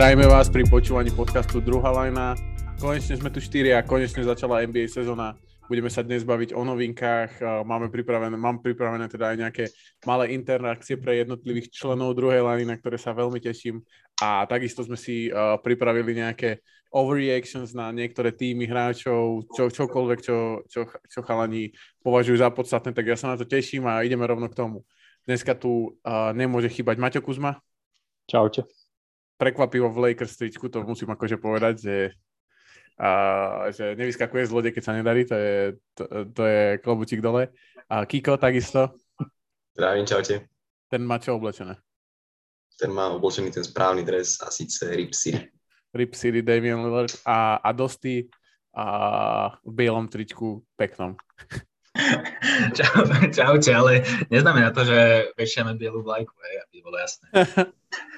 Zdravíme vás pri počúvaní podcastu Druhá lajna. Konečne sme tu štyri a konečne začala NBA sezóna. Budeme sa dnes baviť o novinkách. Máme pripravené, mám pripravené teda aj nejaké malé interakcie pre jednotlivých členov druhej lajny, na ktoré sa veľmi teším. A takisto sme si uh, pripravili nejaké overreactions na niektoré týmy hráčov, čo, čokoľvek, čo, čo, čo chalani považujú za podstatné, tak ja sa na to teším a ideme rovno k tomu. Dneska tu uh, nemôže chýbať Maťo Kuzma. Čaute prekvapivo v Lakers tričku, to musím akože povedať, že, a, že nevyskakuje z lode, keď sa nedarí, to je, to, to je klobučík dole. A Kiko takisto. Zdravím, čaute. Ten má čo oblečené? Ten má oblečený ten správny dres a síce Rip City. Rip City, Damian Lillard a, a Dosti a v bielom tričku peknom. Čau, čaute, ale neznamená to, že vešiame bielu vlajku, aby bolo jasné.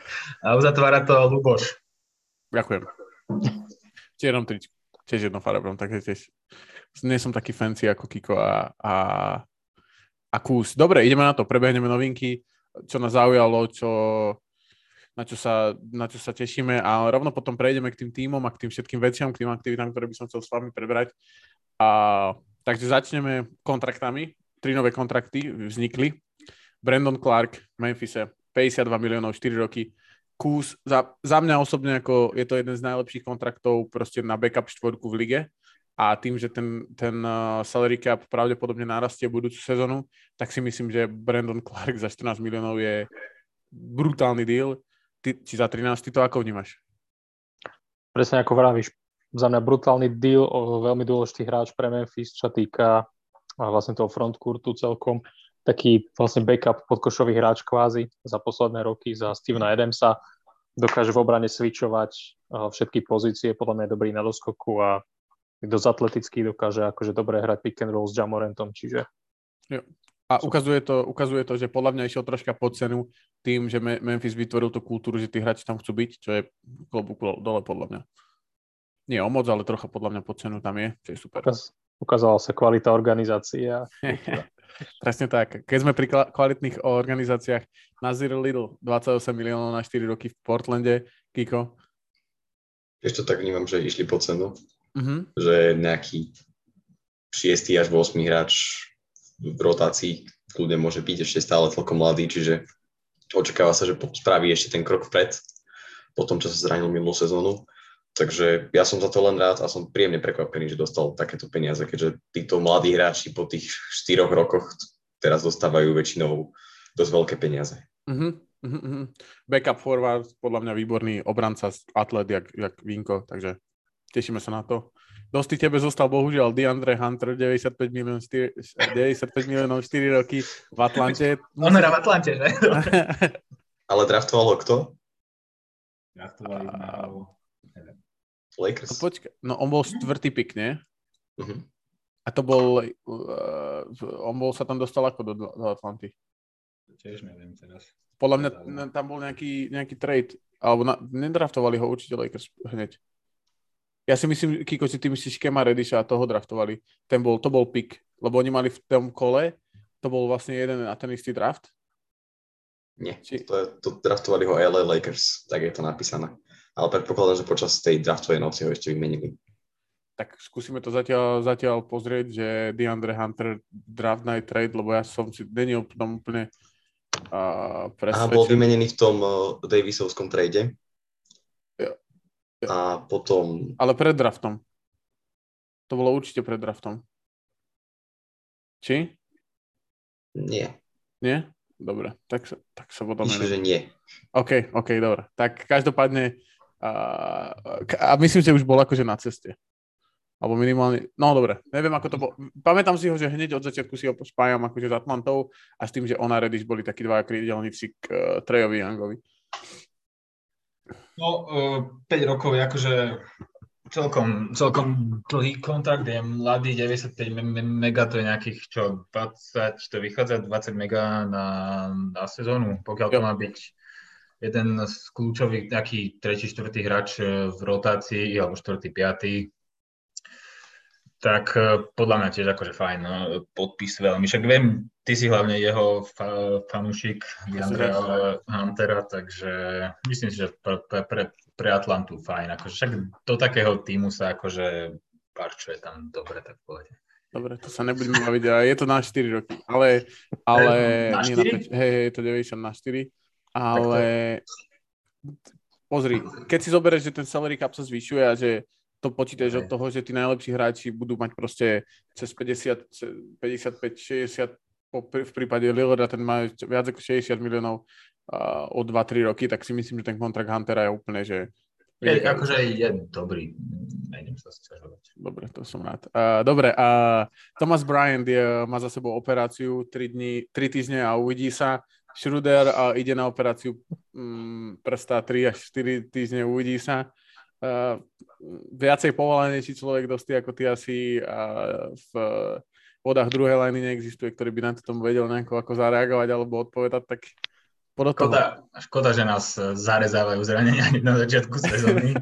A uzatvára to Luboš. Ďakujem. Čiernom tričku, tiež jednofarebnom, takže tiež nie som taký fancy ako Kiko a, a, a Kús. Dobre, ideme na to, prebehneme novinky, čo nás zaujalo, čo, na, čo sa, na čo sa tešíme a rovno potom prejdeme k tým týmom a k tým všetkým veciam, k tým aktivitám, ktoré by som chcel s vami prebrať. A Takže začneme kontraktami. Tri nové kontrakty vznikli. Brandon Clark v Memphise, 52 miliónov, 4 roky. Kús, za, za mňa osobne ako je to jeden z najlepších kontraktov proste na backup štvorku v lige a tým, že ten, ten uh, salary cap pravdepodobne narastie budúcu sezónu, tak si myslím, že Brandon Clark za 14 miliónov je brutálny deal. Ty, či za 13, ty to ako vnímaš? Presne ako vravíš, za mňa brutálny deal, veľmi dôležitý hráč pre Memphis, čo týka vlastne toho frontcourtu celkom. Taký vlastne backup podkošový hráč kvázi za posledné roky za Stevena Adamsa. Dokáže v obrane switchovať všetky pozície, podľa mňa je dobrý na doskoku a dosť atletický, dokáže akože dobre hrať pick and roll s Jamorentom, čiže... Jo. A ukazuje to, ukazuje to, že podľa mňa išiel troška pod cenu tým, že Memphis vytvoril tú kultúru, že tí hráči tam chcú byť, čo je klobúk dole podľa mňa nie o moc, ale trocha podľa mňa pod cenu tam je, čo je super. Ukaz, ukázala sa kvalita organizácie. Presne tak. Keď sme pri kvalitných organizáciách, Nazir Lidl, 28 miliónov na 4 roky v Portlande, Kiko? Ešte tak vnímam, že išli po cenu. Uh-huh. Že nejaký 6. až 8. hráč v rotácii kľudne môže byť ešte stále celkom mladý, čiže očakáva sa, že spraví ešte ten krok vpred po tom, čo sa zranil minulú sezónu. Takže ja som za to len rád a som príjemne prekvapený, že dostal takéto peniaze, keďže títo mladí hráči po tých štyroch rokoch teraz dostávajú väčšinou dosť veľké peniaze. Uh-huh, uh-huh. Backup forward, podľa mňa výborný obranca, atlet, jak, jak Vinko, takže tešíme sa na to. Dosti tebe zostal bohužiaľ DeAndre Hunter, 95 miliónov 4, 95 miliónov 4 roky v Atlante. On hrá v Atlante, že? Ale draftoval ho kto? Draftovali ho Lakers. No, počka, no on bol štvrtý pik, nie? Uh-huh. A to bol, uh, on bol sa tam dostal ako do, do Atlanty? Tiež neviem teraz. Podľa mňa tam bol nejaký, nejaký trade, alebo na, nedraftovali ho určite Lakers hneď. Ja si myslím, Kiko, si ty myslíš Kema Redisha a toho draftovali. Ten bol, to bol pick, lebo oni mali v tom kole, to bol vlastne jeden a ten istý draft. Nie, Či... to, je, to draftovali ho LA Lakers, tak je to napísané ale predpokladám, že počas tej draftovej noci ho ešte vymenili. Tak skúsime to zatiaľ, zatiaľ pozrieť, že DeAndre Hunter draft night trade, lebo ja som si není tom úplne uh, presvedčený. A bol vymenený v tom uh, Davisovskom trade. Jo. Jo. A potom... Ale pred draftom. To bolo určite pred draftom. Či? Nie. Nie? Dobre, tak sa, tak sa potom... Myslím, že nie. OK, OK, dobre. Tak každopádne a, a myslím, že už bol akože na ceste. Alebo minimálne, no dobre, neviem ako to bolo. Pamätám si ho, že hneď od začiatku si ho spájam akože s Atlantou a s tým, že ona Reddish boli takí dva krídelníci k uh, Trejovi Youngovi. No, uh, 5 rokov je akože celkom, celkom dlhý kontrakt, je mladý, 95 mega, to je nejakých, čo, 20, to vychádza 20 mega na, na sezónu, pokiaľ to má byť jeden z kľúčových, taký tretí, štvrtý hráč e, v rotácii, alebo štvrtý, piatý. tak e, podľa mňa tiež akože fajn no, podpis veľmi. Však viem, ty si hlavne jeho fa- fanúšik Andrea Huntera, takže myslím si, že pre, pre, pre Atlantu fajn. Akože však do takého týmu sa akože parčuje tam dobre, tak povedať. Dobre, to sa nebudeme baviť, je to na 4 roky, ale, ale na 4? nie na 5, hej, hej, je to 90 na 4, ale pozri, keď si zoberieš, že ten salary cap sa zvyšuje a že to počítaš od toho, že tí najlepší hráči budú mať proste cez 50, 55, 60, v prípade Lillarda ten má viac ako 60 miliónov uh, o 2-3 roky, tak si myslím, že ten kontrakt Huntera je úplne, že... Je, akože je dobrý, nejdem sa sťažovať. Dobre, to som rád. Uh, dobre, uh, Thomas Bryant je, má za sebou operáciu 3, dní, 3 týždne a uvidí sa. Schroeder uh, ide na operáciu um, prsta 3 až 4 týždne, uvidí sa uh, viacej povolanejší človek dosť ako ty asi uh, v vodách druhej liny neexistuje, ktorý by na tom vedel nejako ako zareagovať alebo odpovedať, tak Škoda, škoda, že nás zarezávajú zranenia na začiatku sezóny.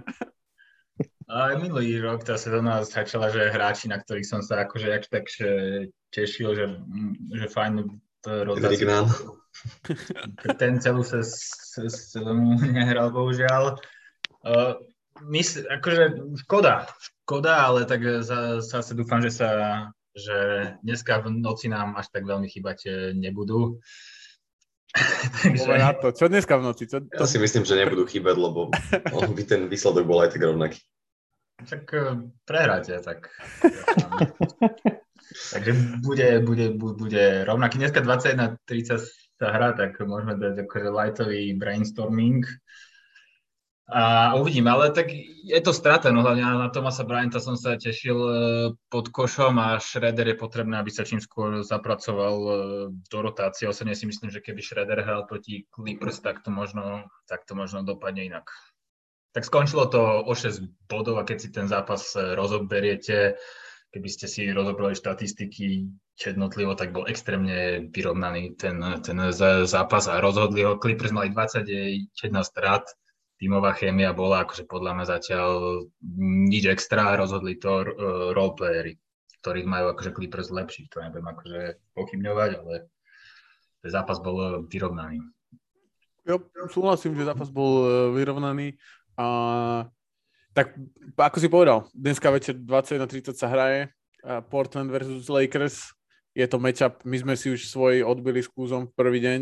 Ale minulý rok tá sezóna začala, že hráči, na ktorých som sa akože jak tak tešil, že, že fajn rozdať. Ten celú sezónu nehral, bohužiaľ. Uh, mysl, akože škoda, škoda, ale tak zase dúfam, že sa že dneska v noci nám až tak veľmi chýbať nebudú. Takže... na to. Čo dneska v noci? Čo, to... Ja si myslím, že nebudú chýbať, lebo by ten výsledok bol aj tak rovnaký. Tak eh, prehráte, tak... Takže bude, bude, bude rovnaký. Dneska 21.30 sa hrá, tak môžeme dať akože lightový brainstorming. A uvidím, ale tak je to strata, no hlavne na Tomasa Bryanta som sa tešil e, pod košom a Shredder je potrebné, aby sa čím skôr zapracoval e, do rotácie. Osobne si myslím, že keby Shredder hral proti Clippers, tak to možno, tak to možno dopadne inak. Tak skončilo to o 6 bodov a keď si ten zápas e, rozoberiete, keby ste si rozobrali štatistiky jednotlivo, tak bol extrémne vyrovnaný ten, ten zápas a rozhodli ho. Clippers mali 21 strát, tímová chémia bola akože podľa mňa zatiaľ nič extra, rozhodli to uh, roleplayery, ktorých majú akože Clippers lepší, to nebudem akože pochybňovať, ale ten zápas bol vyrovnaný. Jo, súhlasím, že zápas bol e, vyrovnaný. A, tak ako si povedal, dneska večer 21.30 sa hraje Portland versus Lakers. Je to matchup, my sme si už svoj odbili s kúzom v prvý deň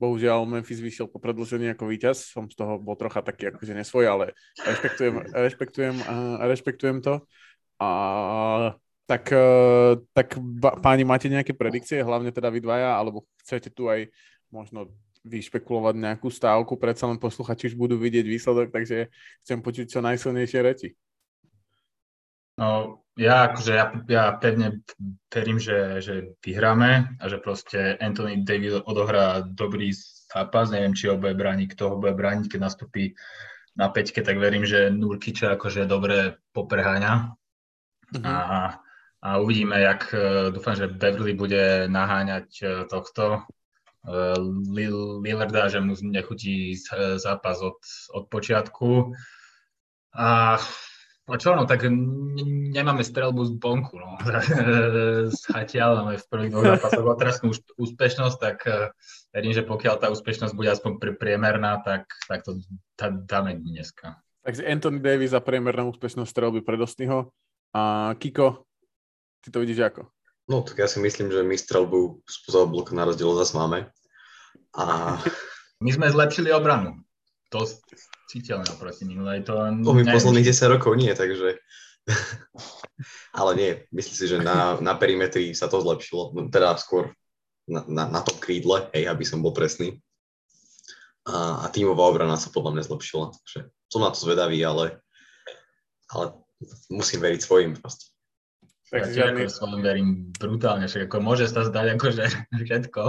Bohužiaľ Memphis vyšiel po predlžení ako víťaz, som z toho bol trocha taký akože nesvoj, ale rešpektujem, rešpektujem, rešpektujem to. A tak, e, tak páni, máte nejaké predikcie, hlavne teda vy dvaja, alebo chcete tu aj možno vyšpekulovať nejakú stávku, predsa len posluchači už budú vidieť výsledok, takže chcem počuť čo najsilnejšie reči. No, ja, akože, ja, ja pevne verím, že, že vyhráme a že proste Anthony David odohrá dobrý zápas. Neviem, či ho bude brániť, kto ho bude brániť, keď nastúpi na peťke, tak verím, že Nurkiča akože dobre popreháňa. Mm-hmm. A, a uvidíme, jak dúfam, že Beverly bude naháňať e, tohto Lillarda, že mu nechutí zápas od, od počiatku. A No čo, no tak nemáme strelbu z bonku, no. Zatiaľ máme v prvých dvoch zápasoch otrasnú úspešnosť, tak uh, verím, že pokiaľ tá úspešnosť bude aspoň priemerná, tak, tak to dáme dneska. Takže Anthony Davis za priemerná úspešnosť strelby pre Dostnyho. A Kiko, ty to vidíš ako? No, tak ja si myslím, že my strelbu spoza bloku na rozdiel zase máme. A... My sme zlepšili obranu. To citeľné oproti minulej. To to mi posledných 10 rokov nie, takže... Ale nie, myslím si, že na, na perimetri sa to zlepšilo, no, teda skôr na, na, na tom krídle, hej, aby som bol presný. A, a tímová obrana sa podľa mňa zlepšila, takže som na to zvedavý, ale, ale musím veriť svojim proste. Tak ja žiadny... svojim verím brutálne, však ako môže sa zdať akože všetko.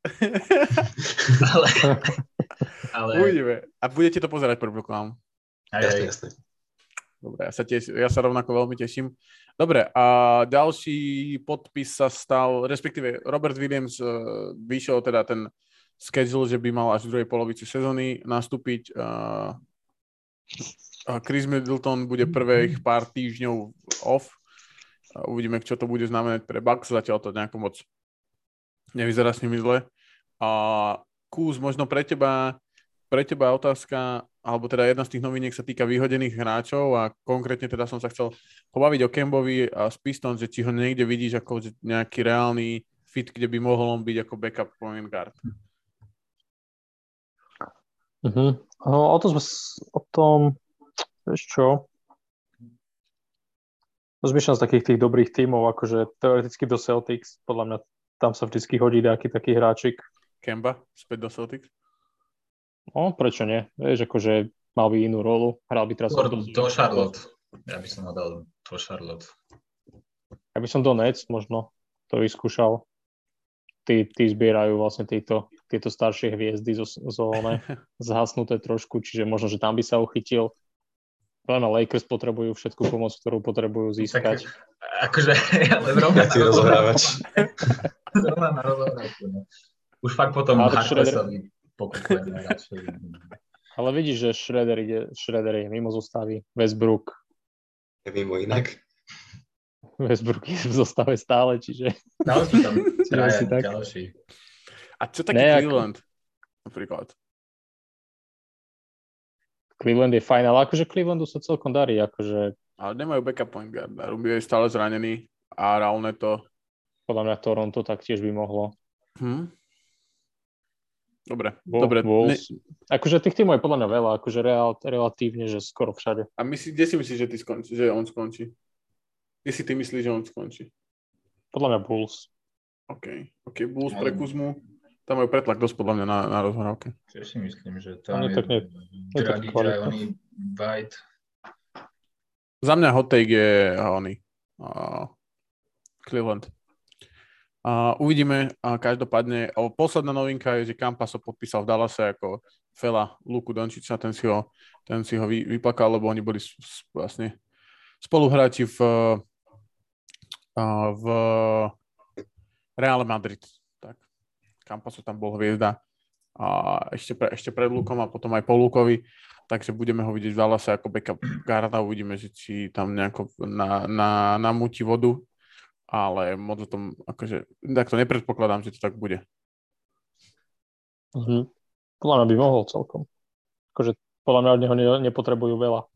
ale, ale... Uvidíme. A budete to pozerať, predpokladám. Aj, jasne, jasne. Dobre, ja sa, teš, ja sa rovnako veľmi teším. Dobre, a ďalší podpis sa stal, respektíve Robert Williams uh, vyšiel teda ten schedule, že by mal až v druhej polovici sezóny nastúpiť. Uh, Chris Middleton bude prvých pár týždňov off, Uvidíme, čo to bude znamenať pre Bucks. Zatiaľ to nejako moc nevyzerá s nimi zle. A Kús, možno pre teba, pre teba otázka, alebo teda jedna z tých noviniek sa týka vyhodených hráčov a konkrétne teda som sa chcel pobaviť o Kembovi a z Pistons, že či ho niekde vidíš ako nejaký reálny fit, kde by mohol on byť ako backup point guard. Uh-huh. No, o, to sme, o tom, vieš čo, Rozmýšľam z takých tých dobrých tímov, akože teoreticky do Celtics, podľa mňa tam sa vždy hodí nejaký taký hráčik. Kemba späť do Celtics? No, prečo nie? Vieš, akože mal by inú rolu, hral by teraz... Do, do Charlotte. Ja by som ho dal do Charlotte. Ja by som do Nets možno to vyskúšal. Tí, tí zbierajú vlastne títo, tieto staršie hviezdy zo, zo ne, zhasnuté trošku, čiže možno, že tam by sa uchytil. Len Lakers potrebujú všetku pomoc, ktorú potrebujú získať. Tak, akože, ale zrovna na rozohrávač. zrovna na rozohrávač. No. Už fakt potom Harklesovi Ale vidíš, že Shredder, ide, Shredder je mimo zostavy. Westbrook. Je mimo inak. Westbrook je v zostave stále, čiže... Sú tam tak. ďalší. A čo taký Nejak... Cleveland? Napríklad. Cleveland je fajn, ale akože Clevelandu sa celkom darí, akože... Ale nemajú backup point guard. Rubio je stále zranený a Raul to... Podľa mňa Toronto taktiež by mohlo. Hm? Dobre, Bo, dobre. Ne... Akože tých týmov je podľa mňa veľa, akože real, relatívne, že skoro všade. A myslí, kde si myslíš, že, ty skončí, že on skončí? Kde si ty myslíš, že on skončí? Podľa mňa Bulls. OK, OK, Bulls pre Kuzmu. Tam majú pretlak dosť podľa mňa na, na rozhrávke. Ja si myslím, že tam je, je Dragič aj oný White. Za mňa hot take je oný uh, Cleveland. Uh, uvidíme, uh, každopádne. O, posledná novinka je, že Campaso podpísal v Dallase ako fela Luku Dončiča, ten si ho, ten si ho vy, vyplakal, lebo oni boli vlastne spoluhráči v, uh, v Real Madrid Campasu tam bol hviezda a ešte, pre, ešte pred Lukom a potom aj po Lukovi, takže budeme ho vidieť v Dallase ako backup garda, uvidíme, že či tam nejako na, na, namúti vodu, ale moc o tom, akože, tak to nepredpokladám, že to tak bude. Mhm. Podľa mňa by mohol celkom. Akože podľa mňa od neho ne, nepotrebujú veľa.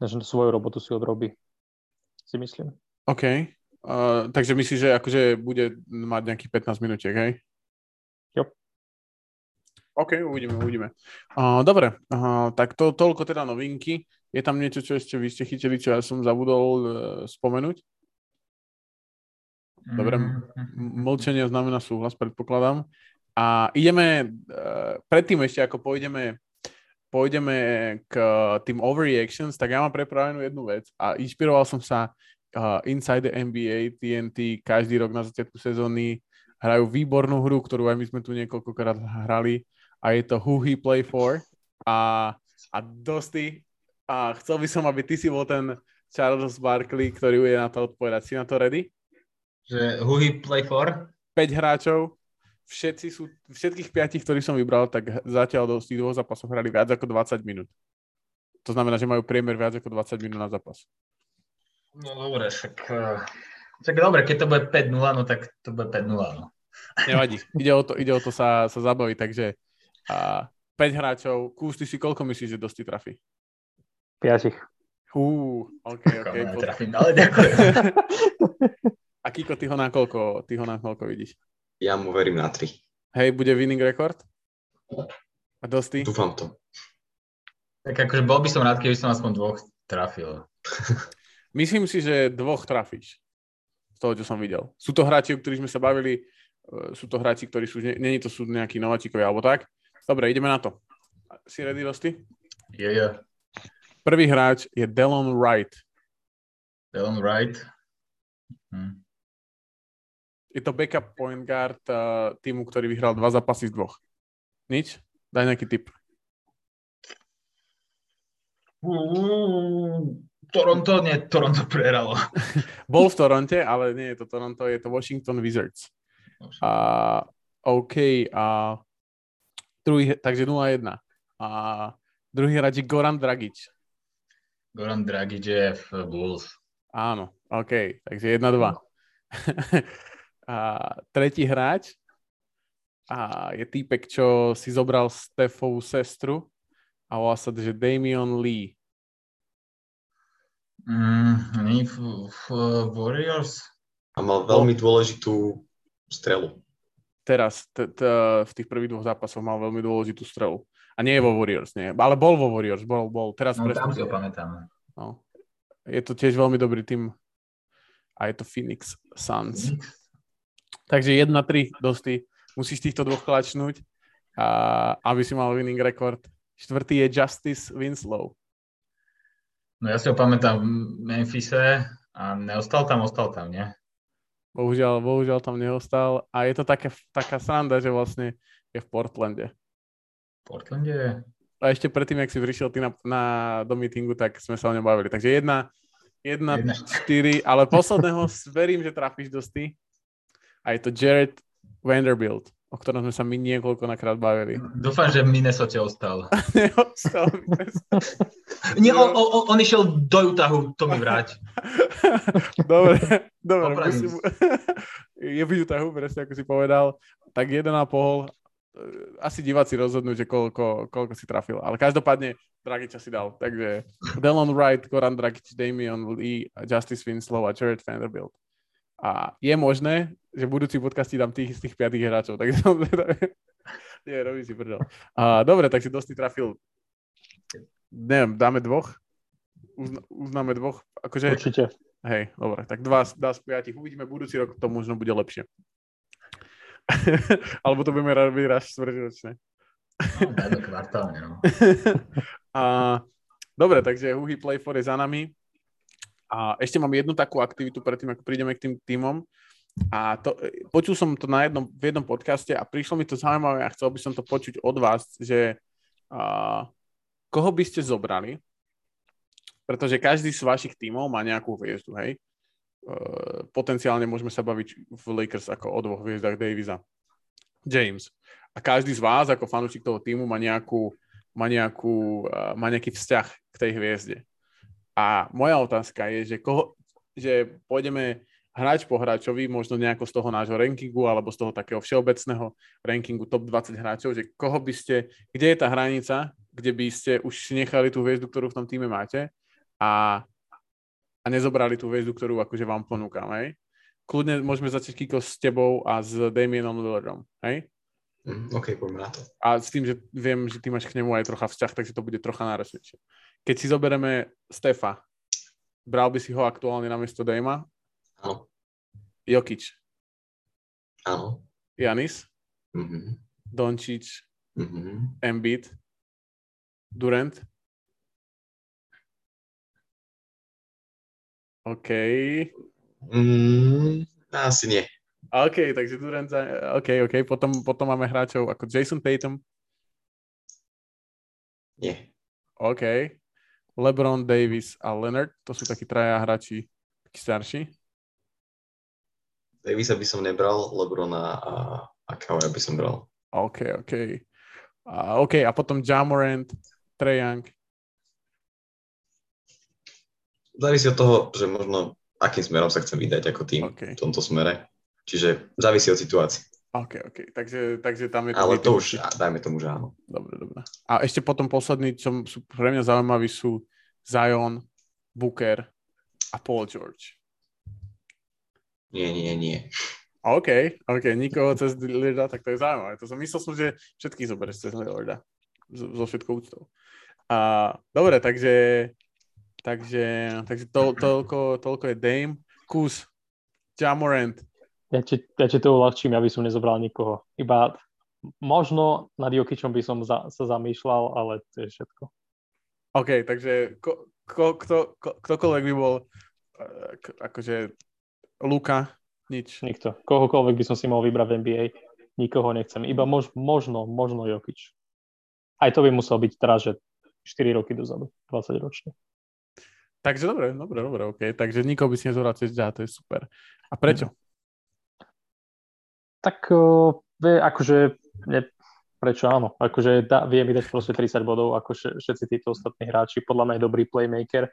Než svoju robotu si odrobí. Si myslím. OK. Uh, takže myslíš, že akože bude mať nejakých 15 minútiek, hej? Jo. OK, uvidíme, uvidíme. Uh, dobre, uh, tak to toľko teda novinky. Je tam niečo, čo ešte vy ste chytili, čo ja som zabudol uh, spomenúť? Dobre, mm-hmm. mlčenie znamená súhlas, predpokladám. A ideme, uh, predtým ešte ako pôjdeme pôjdeme k tým overreactions, tak ja mám prepravenú jednu vec a inšpiroval som sa uh, Inside the NBA, TNT, každý rok na začiatku sezóny hrajú výbornú hru, ktorú aj my sme tu niekoľkokrát hrali a je to Who He Play For a, a Dosti a chcel by som, aby ty si bol ten Charles Barkley, ktorý bude na to odpovedať. Si na to ready? Že Who He Play For? 5 hráčov, všetci sú, všetkých piatich, ktorí som vybral, tak zatiaľ do tých dvoch zápasov hrali viac ako 20 minút. To znamená, že majú priemer viac ako 20 minút na zápas. No dobre, však, eh, však dobre, keď to bude 5-0, no tak to bude 5-0, no. Nevadí, ide o to, ide o to sa, sa zabaviť, takže a 5 hráčov, Kús, ty si koľko myslíš, že dosti trafí? 5. Hú, ok, ok. Trafím, ale ďakujem. A Kiko, ty ho na koľko, ty ho na koľko vidíš? Ja mu verím na 3. Hej, bude winning record? A dosti? Dúfam to. Tak akože bol by som rád, keby som aspoň dvoch trafil. Myslím si, že dvoch trafíš z toho, čo som videl. Sú to hráči, o ktorých sme sa bavili, e, sú to hráči, ktorí sú, není to sú nejakí nováčikovia alebo tak. Dobre, ideme na to. Si ready, Rosti? Je, yeah, je. Yeah. Prvý hráč je Delon Wright. Delon Wright. Hm. Je to backup point guard uh, týmu, ktorý vyhral dva zápasy z dvoch. Nič? Daj nejaký tip. Toronto, nie, Toronto prehralo. Bol v Toronte, ale nie je to Toronto, je to Washington Wizards. A, OK, a druhý, takže 0-1. A druhý hráč je Goran Dragic. Goran Dragic je v Bulls. Áno, OK, takže 1-2. a tretí hráč a je týpek, čo si zobral Stefovú sestru a volá sa, že Damian Lee. Mm, nie v, v Warriors? A mal veľmi dôležitú strelu. Teraz, t- t- v tých prvých dvoch zápasoch mal veľmi dôležitú strelu. A nie je vo Warriors, nie. Ale bol vo Warriors, bol, bol. Teraz no, tam si ho pamätám. No. Je to tiež veľmi dobrý tým. A je to Phoenix Suns. Phoenix? Takže 1-3 dosti. Musíš týchto dvoch klačnúť, a, aby si mal winning record. Štvrtý je Justice Winslow. No ja si ho pamätám v Memphise a neostal tam, ostal tam, nie? Bohužiaľ, bohužiaľ tam neostal a je to také, taká sranda, že vlastne je v Portlande. Portlande? A ešte predtým, ak si prišiel ty na, na, do meetingu, tak sme sa o ňom bavili. Takže jedna, jedna, jedna. štyri, ale posledného verím, že trafíš dosť A je to Jared Vanderbilt o ktorom sme sa my niekoľko nakrát bavili. Dúfam, že v Minnesota ostal. Neostal. Nie, on, on, on išiel do Utahu, to mi vráť. dobre, dobre. Musím... Je v Utahu, presne ako si povedal. Tak jeden a pol. Asi diváci rozhodnú, že koľko, koľko si trafil. Ale každopádne Dragiča si dal. Takže Delon Wright, Goran Dragič, Damian Lee, Justice Winslow a Jared Vanderbilt. A je možné, že budúci podcast ti dám tých z tých piatých hráčov. Tak som Nie, robí si prdel. A, dobre, tak si dosť trafil. Neviem, dáme dvoch? Uzna, uznáme dvoch? Akože... Určite. Hej, dobre, tak dva, dva z piatich. Uvidíme budúci rok, to možno bude lepšie. Alebo to budeme robiť raz štvrťročne. No, kvartálne, no. A, dobre, takže Huhy Play for je za nami. A ešte mám jednu takú aktivitu predtým, ako prídeme k tým týmom. A to, počul som to na jednom, v jednom podcaste a prišlo mi to zaujímavé a chcel by som to počuť od vás, že a, koho by ste zobrali, pretože každý z vašich tímov má nejakú hviezdu, hej. Uh, potenciálne môžeme sa baviť v Lakers ako o dvoch hviezdach Davisa. James. A každý z vás ako fanúšik toho týmu má, nejakú, má, nejakú, uh, má nejaký vzťah k tej hviezde. A moja otázka je, že, koho, že pôjdeme hráč po hráčovi, možno nejako z toho nášho rankingu alebo z toho takého všeobecného rankingu top 20 hráčov, že koho by ste, kde je tá hranica, kde by ste už nechali tú hviezdu, ktorú v tom týme máte a, a nezobrali tú hviezdu, ktorú akože vám ponúkam, hej? Kľudne môžeme začať Kiko s tebou a s Damienom Lillardom, hej? Mm, OK, poďme na to. A s tým, že viem, že ty máš k nemu aj trocha vzťah, takže to bude trocha náročnejšie. Keď si zoberieme Stefa, bral by si ho aktuálne na miesto Dejma? Áno. Jokič? Áno. Janis? Mm-hmm. Dončič? Mm-hmm. Embiid? Durant? OK. Mm, asi nie. OK, takže Durant, OK, OK. Potom, potom máme hráčov ako Jason Tatum. Nie. OK. LeBron Davis a Leonard, to sú takí traja hráči, takí starší. Davisa by som nebral, Lebrona a, a Kawhi by som bral. OK, OK. A, OK, a potom Jamorant, Trae Young. Závisí od toho, že možno akým smerom sa chcem vydať ako tým okay. v tomto smere. Čiže závisí od situácie. OK, OK. Takže, takže tam je to... Ale to už, dajme tomu, že áno. Dobre, dobre. A ešte potom poslední, čo sú pre mňa zaujímaví, sú Zion, Booker a Paul George. Nie, nie, nie. OK, OK, nikoho cez Lillarda, tak to je zaujímavé. To som myslel som, že všetkých zoberieš cez Lillarda. So všetkou úctou. A, dobre, takže takže, takže to, toľko, toľko je Dame. Kus, Jamorant, ja ti, ja ti to uľahčím, ja by som nezobral nikoho. Iba možno nad Jokičom by som za, sa zamýšľal, ale to je všetko. OK, takže ko, ko, kto, ko, ktokoľvek by bol uh, akože Luka, nič. Nikto. Kohokoľvek by som si mohol vybrať v NBA, nikoho nechcem. Iba mož, možno, možno Jokič. Aj to by musel byť teraz, že 4 roky dozadu, 20 ročne. Takže dobre, dobre, dobre, OK. Takže nikoho by si nezobral cez to je super. A prečo? Mm. Tak akože, ne, prečo áno, akože da, vie mi dať proste 30 bodov, ako všetci títo ostatní hráči, podľa mňa je dobrý playmaker,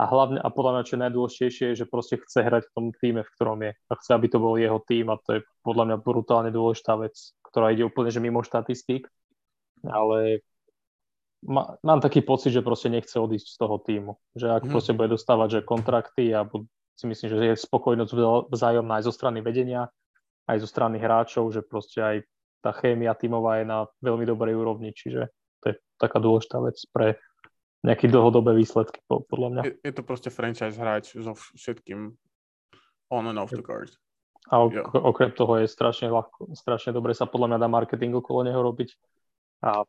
a hlavne, a podľa mňa čo je najdôležitejšie je, že proste chce hrať v tom týme, v ktorom je. A chce, aby to bol jeho tým a to je podľa mňa brutálne dôležitá vec, ktorá ide úplne, že mimo štatistík. Ale má, mám taký pocit, že proste nechce odísť z toho týmu. Že ak mm. proste bude dostávať že kontrakty a si myslím, že je spokojnosť vzájomná aj zo strany vedenia, aj zo strany hráčov, že proste aj tá chémia tímová je na veľmi dobrej úrovni, čiže to je taká dôležitá vec pre nejaké dlhodobé výsledky, podľa mňa. Je, je to proste franchise hráč so všetkým on and off the court. A ok- okrem toho je strašne ľahko, strašne dobre sa podľa mňa dá marketing okolo neho robiť a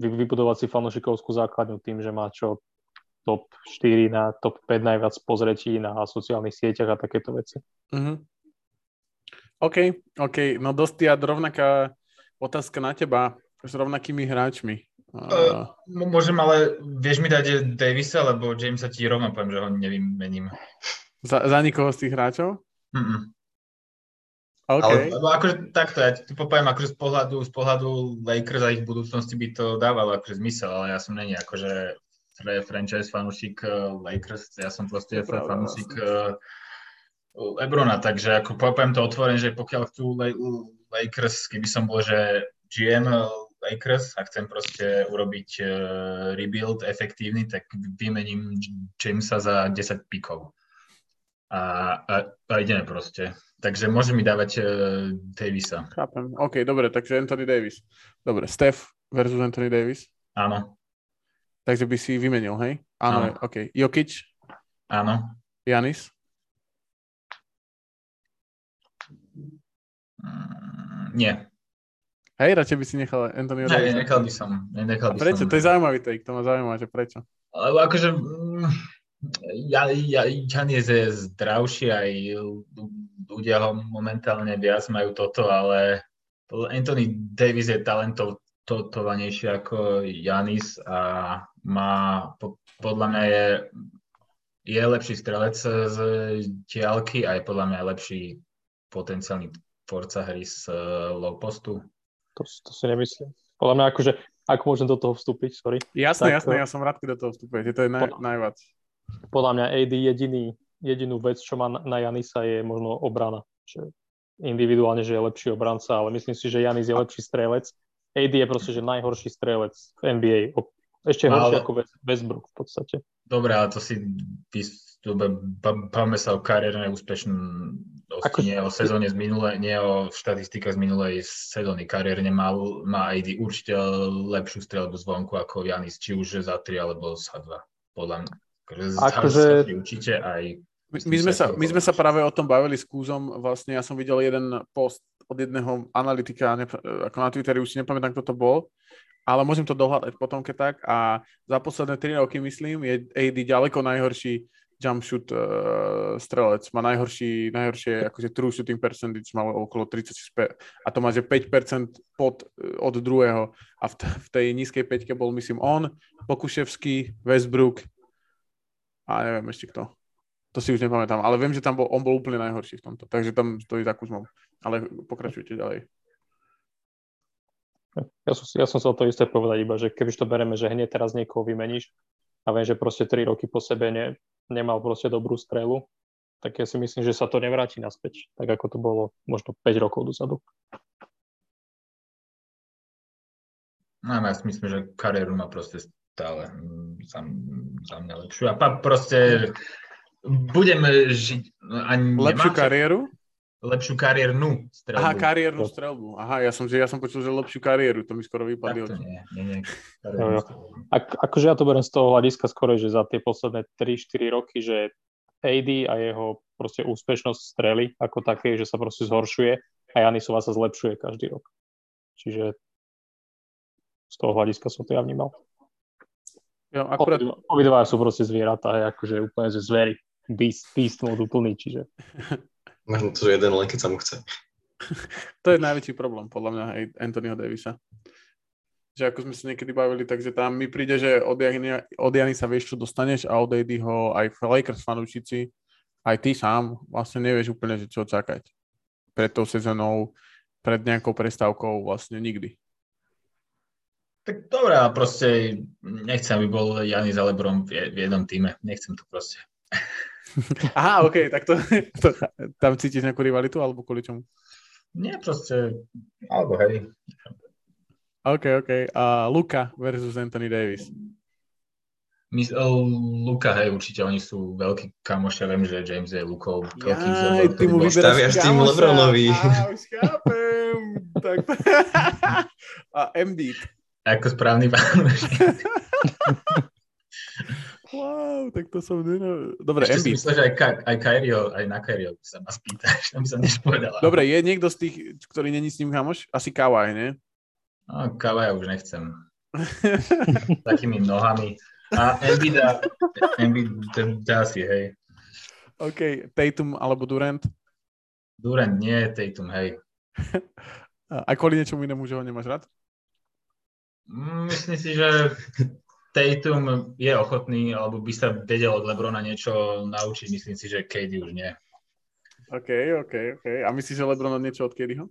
vybudovať si fanošikovskú základňu tým, že má čo top 4 na top 5 najviac pozretí na sociálnych sieťach a takéto veci. Mm-hmm. OK, OK, no dosť rovnaká otázka na teba s rovnakými hráčmi. Uh, môžem, ale vieš mi dať Davisa, lebo Jamesa ti rovno poviem, že ho nevymením. Za, za nikoho z tých hráčov? Mm-mm. OK. Ale, lebo akože takto, ja ti poviem, akože z pohľadu, z pohľadu Lakers a ich budúcnosti by to dávalo akože zmysel, ale ja som není akože franchise fanúšik uh, Lakers, ja som proste fanúšik uh, Lebrona, takže ako poviem to otvorene, že pokiaľ chcú Lakers, keby som bol, že GM Lakers a chcem proste urobiť uh, rebuild efektívny, tak vymením Jamesa za 10 pikov. A, a, a ideme proste. Takže môže mi dávať uh, Davisa. Chápem. OK, dobre, takže Anthony Davis. Dobre, Steph versus Anthony Davis? Áno. Takže by si vymenil, hej? Áno, Áno. OK. Jokic? Áno. Janis? Mm, nie. Hej, radšej by si nechal Antonio Davis. Ne, nechal by som. Nechal by prečo? Som. To je zaujímavý take, to ma zaujíma, že prečo? Lebo akože mm, ja, ja, Janis je zdravší, aj ľudia ho momentálne viac majú toto, ale Anthony Davis je talentovanejší ako Janis a má, podľa mňa je, je lepší strelec z diálky a je podľa mňa lepší potenciálny tvorca hry z low postu. To, to si nemyslím. Podľa mňa akože, ako môžem do toho vstúpiť, sorry. Jasné, tak, jasné, ja som rád, keď do toho vstúpujete, to je naj, podľa, najviac. Podľa mňa AD jediný, jedinú vec, čo má na Janisa je možno obrana. Že individuálne, že je lepší obranca, ale myslím si, že Janis je lepší strelec. AD je proste, že najhorší strelec v NBA. Ešte ale... horší ako Westbrook v podstate. Dobre, ale to si bavme sa o kariérnej úspešnom ako... nie o sezóne z minulej, nie o štatistikách z minulej sezóny kariérne má, má ID určite lepšiu strelbu zvonku ako Janis, či už za 3 alebo za 2. Podľa mňa. Akože... Určite aj my, my, sme sa, my sme sa práve o tom bavili s Kúzom, vlastne ja som videl jeden post od jedného analytika, ako na Twitteri, už si nepamätám, kto to bol, ale môžem to dohľadať potom, keď tak. A za posledné 3 roky, myslím, je AD ďaleko najhorší jump shoot uh, strelec. Má najhorší, najhoršie akože true shooting percentage, má okolo 36 a to má, že 5% pod, uh, od druhého. A v, t- v tej nízkej peťke bol, myslím, on, Pokuševský, Westbrook a neviem ešte kto. To si už nepamätám, ale viem, že tam bol, on bol úplne najhorší v tomto, takže tam stojí za Kuzmom. Ale pokračujte ďalej. Ja som, ja som sa o to isté povedať iba, že keby to bereme, že hneď teraz niekoho vymeníš a viem, že proste 3 roky po sebe ne, nemal proste dobrú strelu, tak ja si myslím, že sa to nevráti naspäť, tak ako to bolo možno 5 rokov dozadu. No ja si myslím, že kariéru má proste stále mm, za, za mňa lepšiu. A pa, proste budem žiť... Ani lepšiu kariéru? Lepšiu kariérnu strelbu. Aha, kariérnu strelbu. Aha, ja som, ja som počul, že lepšiu kariéru, to mi skoro vypadlo. Tak to nie, nie, nie. Ak, akože ja to beriem z toho hľadiska skoro, že za tie posledné 3-4 roky, že AD a jeho proste úspešnosť strely ako také, že sa proste zhoršuje a Janisova sa zlepšuje každý rok. Čiže z toho hľadiska som to ja vnímal. Jo, akurát... Obidva sú proste zvieratá, akože úplne že zvery. Beast, beast mode úplný, čiže... Možno to jeden len, keď sa mu chce. to je najväčší problém, podľa mňa, aj Anthonyho Davisa. Že ako sme sa niekedy bavili, takže tam mi príde, že od, Jany, od Jany sa vieš, čo dostaneš a od ho aj Lakers fanúšici, aj ty sám vlastne nevieš úplne, že čo čakať. Pred tou sezónou, pred nejakou prestávkou vlastne nikdy. Tak dobré, ale proste nechcem, aby bol Janis a Lebron v jednom týme. Nechcem to proste. Aha, OK, tak to, to tam cítiš nejakú rivalitu, alebo kvôli čomu? Nie, proste, alebo hej. OK, OK. A uh, Luka versus Anthony Davis. My, uh, Luka, hej, určite oni sú veľkí kamošia, viem, že James je Lukou veľký Jaj, ty mu vyberáš tým Lebronovi. Á, už chápem. tak... A Embiid. Ako správny pán. wow, tak to som... Dobre, Ešte Embiid. myslel, že aj, Ka- aj Kyrio, aj na Kyrio sa ma spýtaš, tam by som než povedala. Dobre, je niekto z tých, ktorý není s ním kamoš? Asi Kawhi, nie? No, Kavaja už nechcem. Takými nohami. A Embida, Embiid, ten asi, hej. OK, Tatum alebo Durant? Durant nie, Tatum, hej. A kvôli niečomu inému, že ho nemáš rád? Mm, Myslím si, že Tatum je ochotný, alebo by sa vedel od Lebrona niečo naučiť. Myslím si, že KD už nie. OK, OK, OK. A myslíš, že LeBron od niečo od Kadyho?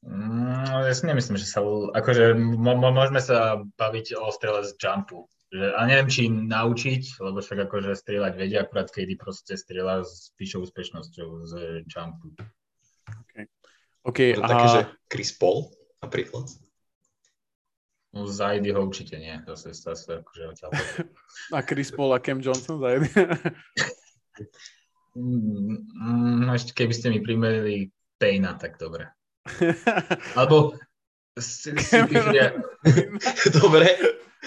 Mm, ja si nemyslím, že sa... Akože mo- mo- môžeme sa baviť o strele z jumpu. Že, a neviem, či naučiť, lebo však akože strieľať vedia, akurát KD proste strieľa s vyššou úspešnosťou z jumpu. OK, To a... také, že Chris Paul napríklad. No Zajdy ho určite nie. Zase, zase akože odtiaľ. a Chris Paul a Cam Johnson za. Mm, ešte keby ste mi primerili Payna, tak dobre. Alebo si, Dobre.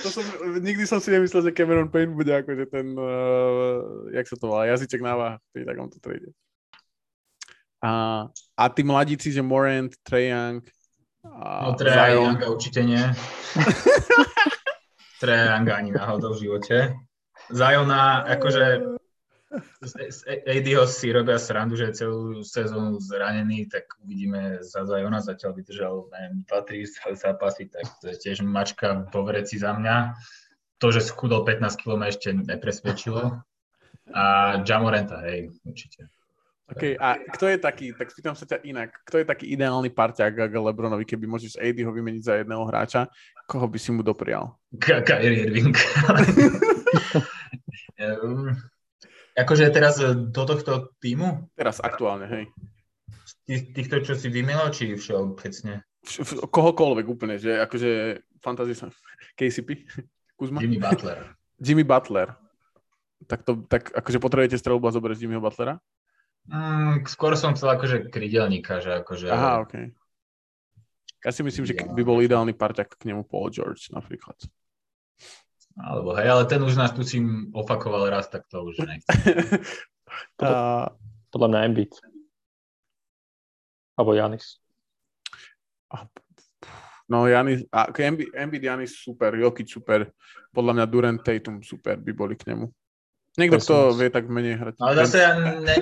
to som, nikdy som si nemyslel, že Cameron Payne bude akože ten, uh, jak sa to volá, jazyček na váh pri takomto trade. A, a tí mladíci, že Morant, Trae Young, a no Trae určite nie. Trae ani náhodou v živote. Zajona, akože z ADho si robia srandu, že celú sezónu zranený, tak uvidíme za Zajona, zatiaľ vydržal, neviem, 2-3 zápasy, tak to je tiež mačka po vreci za mňa. To, že schudol 15 kg ešte nepresvedčilo. A Jamorenta, hej, určite. OK, a kto je taký, tak spýtam sa ťa inak, kto je taký ideálny parťák k Lebronovi, keby môžeš AD ho vymeniť za jedného hráča, koho by si mu doprial? K- Kyrie Irving. um, akože teraz do tohto týmu? Teraz aktuálne, hej. Tých, týchto, čo si vymenil, či všeobecne? V- Kohokoľvek úplne, že akože fantasy sa... KCP? Kuzma? Jimmy Butler. Jimmy Butler. Tak, to, tak akože potrebujete strelbu a zoberieš Jimmyho Butlera? Mm, skôr som chcel akože krydelníka, že akože... Aha, OK. Ja si myslím, že by bol ideálny parťak k nemu Paul George napríklad. Alebo hej, ale ten už nás tu si opakoval raz, tak to už nechcem. Podľa mňa Embiid. Alebo Janis. no, Janis, a Embiid, Embiid Janis super, Jokic super, podľa mňa Durant Tatum super by boli k nemu. Niekto, kto vie tak menej hrať. Ale zase ja ne,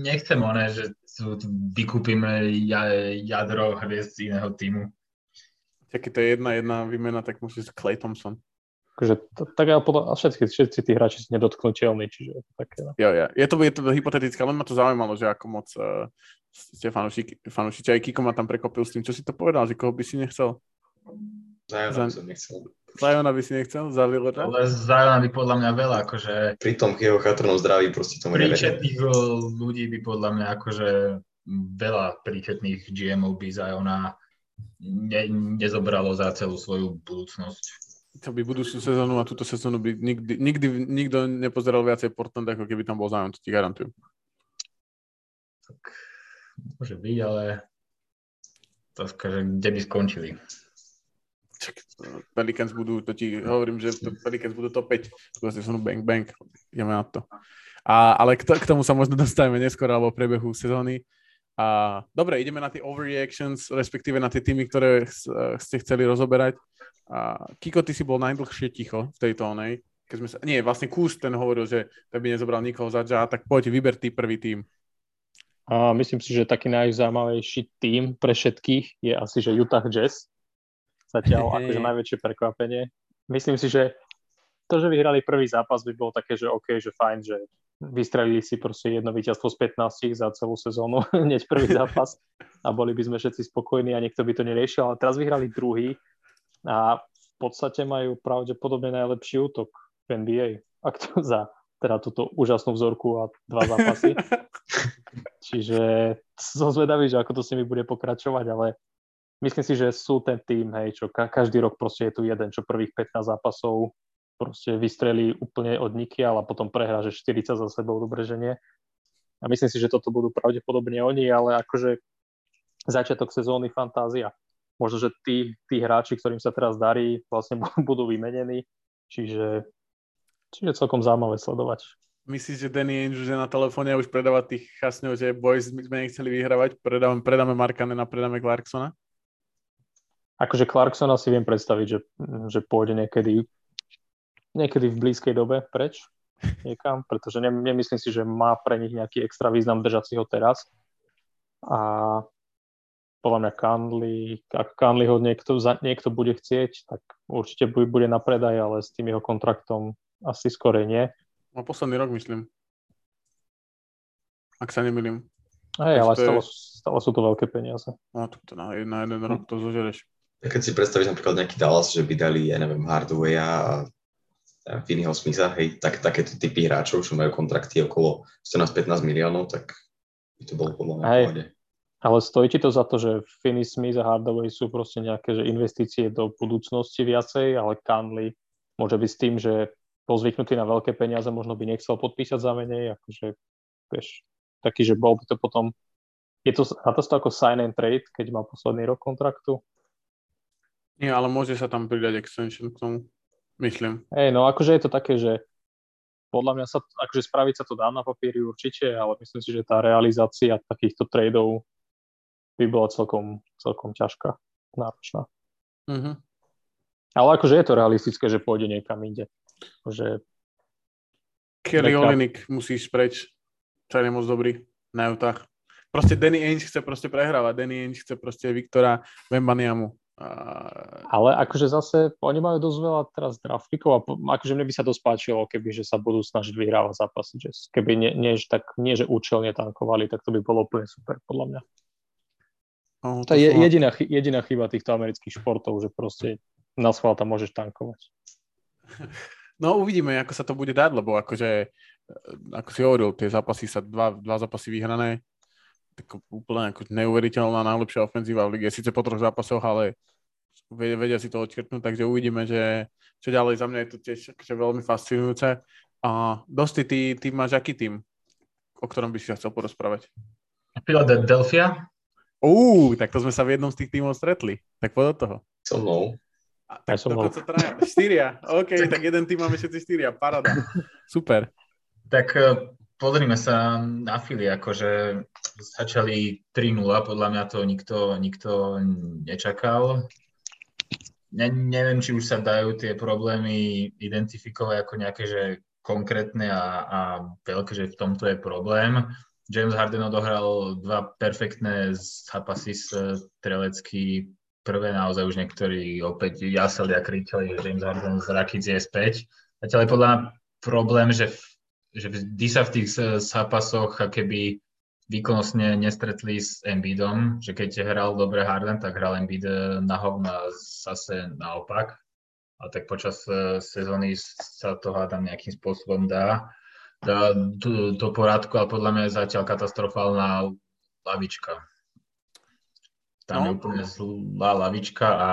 nechcem oné, že tu, vykúpime ja, jadro hviezd z iného týmu. Keď to je jedna jedna výmena, tak musí ísť Clay Thompson. Akože, to, tak ale podľa, a všetci, všetci tí hráči sú nedotknutelní, čiže také. No. Jo, jo. Je to, je to hypotetické, len ma to zaujímalo, že ako moc uh, ste fanúšiči. Aj Kiko ma tam prekopil s tým, čo si to povedal, že koho by si nechcel. Zajona by som nechcel. Zajona by si nechcel? Za Lillera? Ale Zion by podľa mňa veľa, akože Pri tom jeho chatrnom zdraví proste tomu neverím. príčetných ľudí by podľa mňa akože veľa príčetných GMov by Ziona ne, nezobralo za celú svoju budúcnosť. To by budúcu sezónu a túto sezónu by nikdy, nikdy nikto nepozeral viacej Portland, ako keby tam bol Zion, to ti garantujem. Tak môže byť, ale to že kde by skončili. Čak, Pelicans budú, to ti hovorím, že to Pelicans budú top 5, túto sezónu bang bang, ideme na to. A, ale k, to, k tomu sa možno dostaneme neskôr alebo v priebehu sezóny. A, dobre, ideme na tie overreactions, respektíve na tie týmy, ktoré s- ste chceli rozoberať. A, Kiko, ty si bol najdlhšie ticho v tejto onej. Keď sme sa, nie, vlastne Kús ten hovoril, že to by nezobral nikoho za dža, tak poď, vyber ty prvý tým. A myslím si, že taký najzaujímavejší tým pre všetkých je asi, že Utah Jazz. Zatiaľ akože najväčšie prekvapenie. Myslím si, že to, že vyhrali prvý zápas, by bolo také, že OK, že fajn, že vystrelili si proste jedno víťazstvo z 15 za celú sezónu, hneď prvý zápas a boli by sme všetci spokojní a niekto by to neriešil, ale teraz vyhrali druhý a v podstate majú pravdepodobne najlepší útok v NBA, ak to za teda túto úžasnú vzorku a dva zápasy. Čiže som zvedavý, že ako to s nimi bude pokračovať, ale myslím si, že sú ten tým, hej, čo každý rok proste je tu jeden, čo prvých 15 zápasov proste vystrelí úplne od nikiaľ a potom prehrá, že 40 za sebou, dobre, že nie. A myslím si, že toto budú pravdepodobne oni, ale akože začiatok sezóny fantázia. Možno, že tí, tí hráči, ktorým sa teraz darí, vlastne budú vymenení, čiže, čiže celkom zaujímavé sledovať. Myslíš, že Danny Ainge že na telefóne už predáva tých chasňov, že boys my sme nechceli vyhrávať, predáme, predáme Markanen a predáme Clarksona? Akože Clarksona si viem predstaviť, že, že pôjde niekedy niekedy v blízkej dobe preč niekam, pretože ne, nemyslím si, že má pre nich nejaký extra význam držať si ho teraz. A podľa mňa Kanli, ak Kanli ho niekto, niekto bude chcieť, tak určite bude na predaj, ale s tým jeho kontraktom asi skorej nie. Na posledný rok, myslím. Ak sa nemýlim. Hej, ale stále, je... stále sú to veľké peniaze. No, to na, na jeden rok to zožereš. Keď si predstavíš napríklad nejaký Dallas, že by dali, ja neviem, Hardwaya a Finneyho Smitha, hej, tak, takéto typy hráčov, čo majú kontrakty okolo 14-15 miliónov, tak by to bolo podľa mňa hej. pohode. Ale stojí ti to za to, že Finney Smith a Hardaway sú proste nejaké že investície do budúcnosti viacej, ale Canley môže byť s tým, že bol zvyknutý na veľké peniaze, možno by nechcel podpísať za menej, akože, vieš, taký, že bol by to potom, je to, a to ako sign and trade, keď má posledný rok kontraktu? Nie, ale môže sa tam pridať extension k tomu myslím. Hej, no akože je to také, že podľa mňa sa, akože spraviť sa to dá na papieri určite, ale myslím si, že tá realizácia takýchto tradeov by bola celkom, celkom ťažká, náročná. Mm-hmm. Ale akože je to realistické, že pôjde niekam inde. Že Kelly neka... Olinik musíš preč, čo je moc dobrý na Utah. Proste Danny Ainge chce proste prehrávať, Danny Ainge chce proste Viktora Vembaniamu. Ale akože zase, oni majú dosť veľa teraz draft a akože mne by sa dosť páčilo, keby že sa budú snažiť vyhrávať zápasy, že keby nie, nie, tak, nie, že účelne tankovali, tak to by bolo úplne super, podľa mňa. No, to, to je jediná, jediná chyba týchto amerických športov, že proste na schvál tam môžeš tankovať. No uvidíme, ako sa to bude dať, lebo akože, ako si hovoril, tie zápasy sa, dva, dva zápasy vyhrané, tak úplne ako neuveriteľná najlepšia ofenzíva v lige, síce po troch zápasoch, ale vedia, vedia si to odčertnúť, takže uvidíme, že čo ďalej za mňa je to tiež akože veľmi fascinujúce. A Dosti, ty, ty máš aký tým, o ktorom by si sa chcel porozprávať? Philadelphia. Uú, tak to sme sa v jednom z tých tímov stretli. Tak poď do toho. So mnou. A, tak so mnou. Traja. Štyria. OK, tak jeden tým máme všetci štyria. Parada. Super. Tak e, pozrime sa na Fili, akože začali 3-0, podľa mňa to nikto, nikto nečakal ne, neviem, či už sa dajú tie problémy identifikovať ako nejaké, že konkrétne a, a veľké, že v tomto je problém. James Harden odohral dva perfektné zápasy s Trelecký. Prvé naozaj už niektorí opäť jasali a kričali, že James Harden z Rakic je späť. Zatiaľ je podľa mňa problém, že, že vždy sa v tých zápasoch keby výkonnostne nestretli s Embiidom, že keď hral dobre Harden, tak hral Embiid eh, na hovna zase naopak. A tak počas eh, sezóny sa to hádam nejakým spôsobom dá, dá do, do poradku, ale podľa mňa je zatiaľ katastrofálna lavička. Tam no. je úplne zlá lavička a,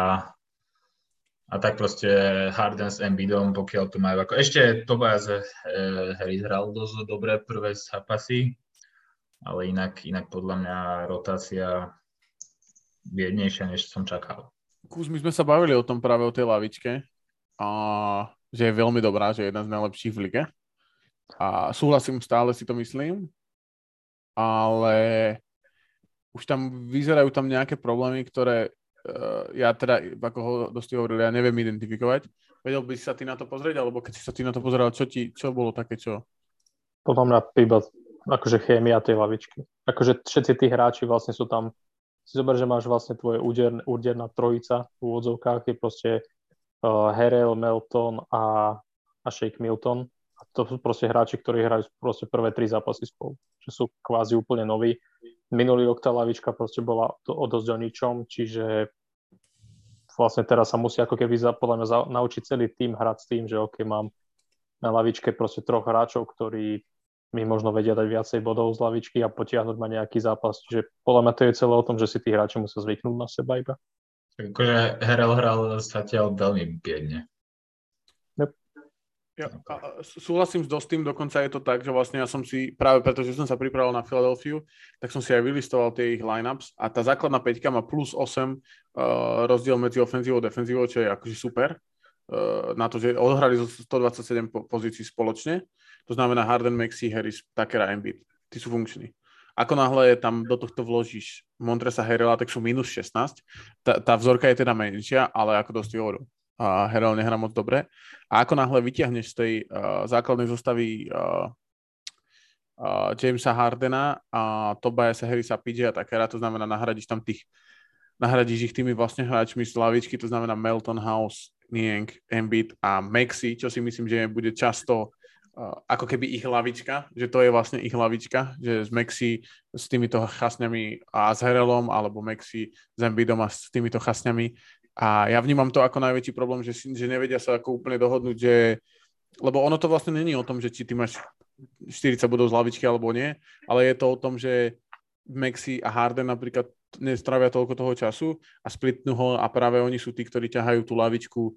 a tak proste Harden s Embiidom, pokiaľ tu majú ako... Ešte Tobias eh, Harris hral dosť dobré prvé zápasy, ale inak, inak podľa mňa rotácia biednejšia, než som čakal. Kus, my sme sa bavili o tom práve o tej lavičke, a že je veľmi dobrá, že je jedna z najlepších v lige. A súhlasím, stále si to myslím, ale už tam vyzerajú tam nejaké problémy, ktoré ja teda, ako ho dosť hovoril, ja neviem identifikovať. Vedel by si sa ty na to pozrieť, alebo keď si sa ty na to pozeral, čo, ti, čo bolo také, čo? Podľa mňa iba akože chémia tej lavičky. Akože všetci tí hráči vlastne sú tam, si zober, že máš vlastne tvoje úder, úderná trojica v úvodzovkách, je proste uh, Harrell, Melton a, a Shake Milton A to sú proste hráči, ktorí hrajú proste prvé tri zápasy spolu, že sú kvázi úplne noví. Minulý rok tá lavička proste bola o dosť o ničom, čiže vlastne teraz sa musí ako keby za, podľa mňa za, naučiť celý tým hrať s tým, že OK, mám na lavičke proste troch hráčov, ktorí mi možno vedia dať viacej bodov z lavičky a potiahnuť ma nejaký zápas. Čiže podľa mňa to je celé o tom, že si tí hráči musia zvyknúť na seba iba. Takže Herel hral zatiaľ veľmi biedne. Ja, súhlasím s Dostým, dokonca je to tak, že vlastne ja som si, práve preto, že som sa pripravil na Philadelphia, tak som si aj vylistoval tie ich lineups a tá základná peťka má plus 8 uh, rozdiel medzi ofenzívou a defenzívou, čo je akože super uh, na to, že odhrali 127 po- pozícií spoločne. To znamená Harden, Maxi, Harris, Tucker a Embiid. Tí sú funkční. Ako náhle tam do tohto vložíš Montresa Herela, tak sú minus 16. Tá, tá vzorka je teda menšia, ale ako dosť hovoril a Herel nehrá moc dobre. A ako náhle vyťahneš z tej uh, základnej zostavy uh, uh, Jamesa Hardena a Tobiasa Harrisa, PJ a Takera, to znamená nahradiš tam tých nahradíš ich tými vlastne hráčmi z lavičky, to znamená Melton House, Niang, Embiid a Maxi, čo si myslím, že bude často uh, ako keby ich lavička, že to je vlastne ich lavička, že z Maxi s týmito chasňami a s Herelom, alebo Maxi s Embiidom a s týmito chasňami a ja vnímam to ako najväčší problém, že, že nevedia sa ako úplne dohodnúť, že lebo ono to vlastne není o tom, že či ty máš 40 bodov z lavičky alebo nie, ale je to o tom, že Maxi a Harden napríklad nestravia toľko toho času a splitnú ho a práve oni sú tí, ktorí ťahajú tú lavičku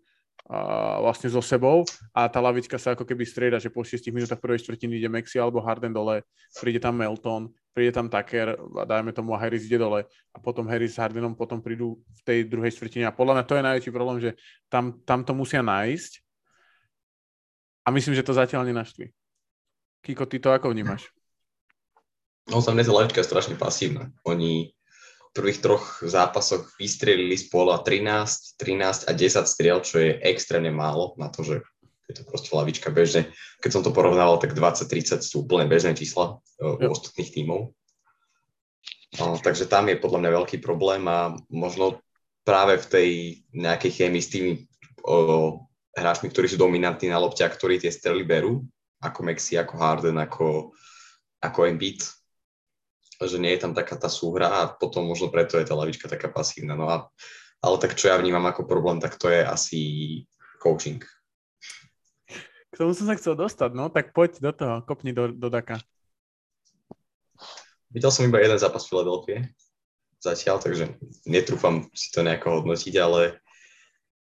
a vlastne so sebou. A tá lavička sa ako keby strieda, že po 6 minútach prvej štvrtiny ide Maxi alebo Harden dole, príde tam Melton príde tam Tucker a dajme tomu a Harris ide dole a potom Harris s Hardenom potom prídu v tej druhej štvrtine a podľa mňa to je najväčší problém, že tam, tam to musia nájsť a myslím, že to zatiaľ nenašli. Kiko, ty to ako vnímaš? No sa mne je strašne pasívna. Oni v prvých troch zápasoch vystrelili z pola 13, 13 a 10 striel, čo je extrémne málo na to, že je to proste lavička bežne. Keď som to porovnával, tak 20-30 sú úplne bežné čísla uh, u ostatných tímov. Takže tam je podľa mňa veľký problém a možno práve v tej nejakej chémii s tými uh, hráčmi, ktorí sú dominantní na lopte a ktorí tie strely berú, ako Maxi, ako Harden, ako, ako Embiid, že nie je tam taká tá súhra a potom možno preto je tá lavička taká pasívna. No a, ale tak čo ja vnímam ako problém, tak to je asi coaching k tomu som sa chcel dostať, no, tak poď do toho, kopni do, do Daka. Videl som iba jeden zápas Filadelfie zatiaľ, takže netrúfam si to nejako hodnotiť, ale,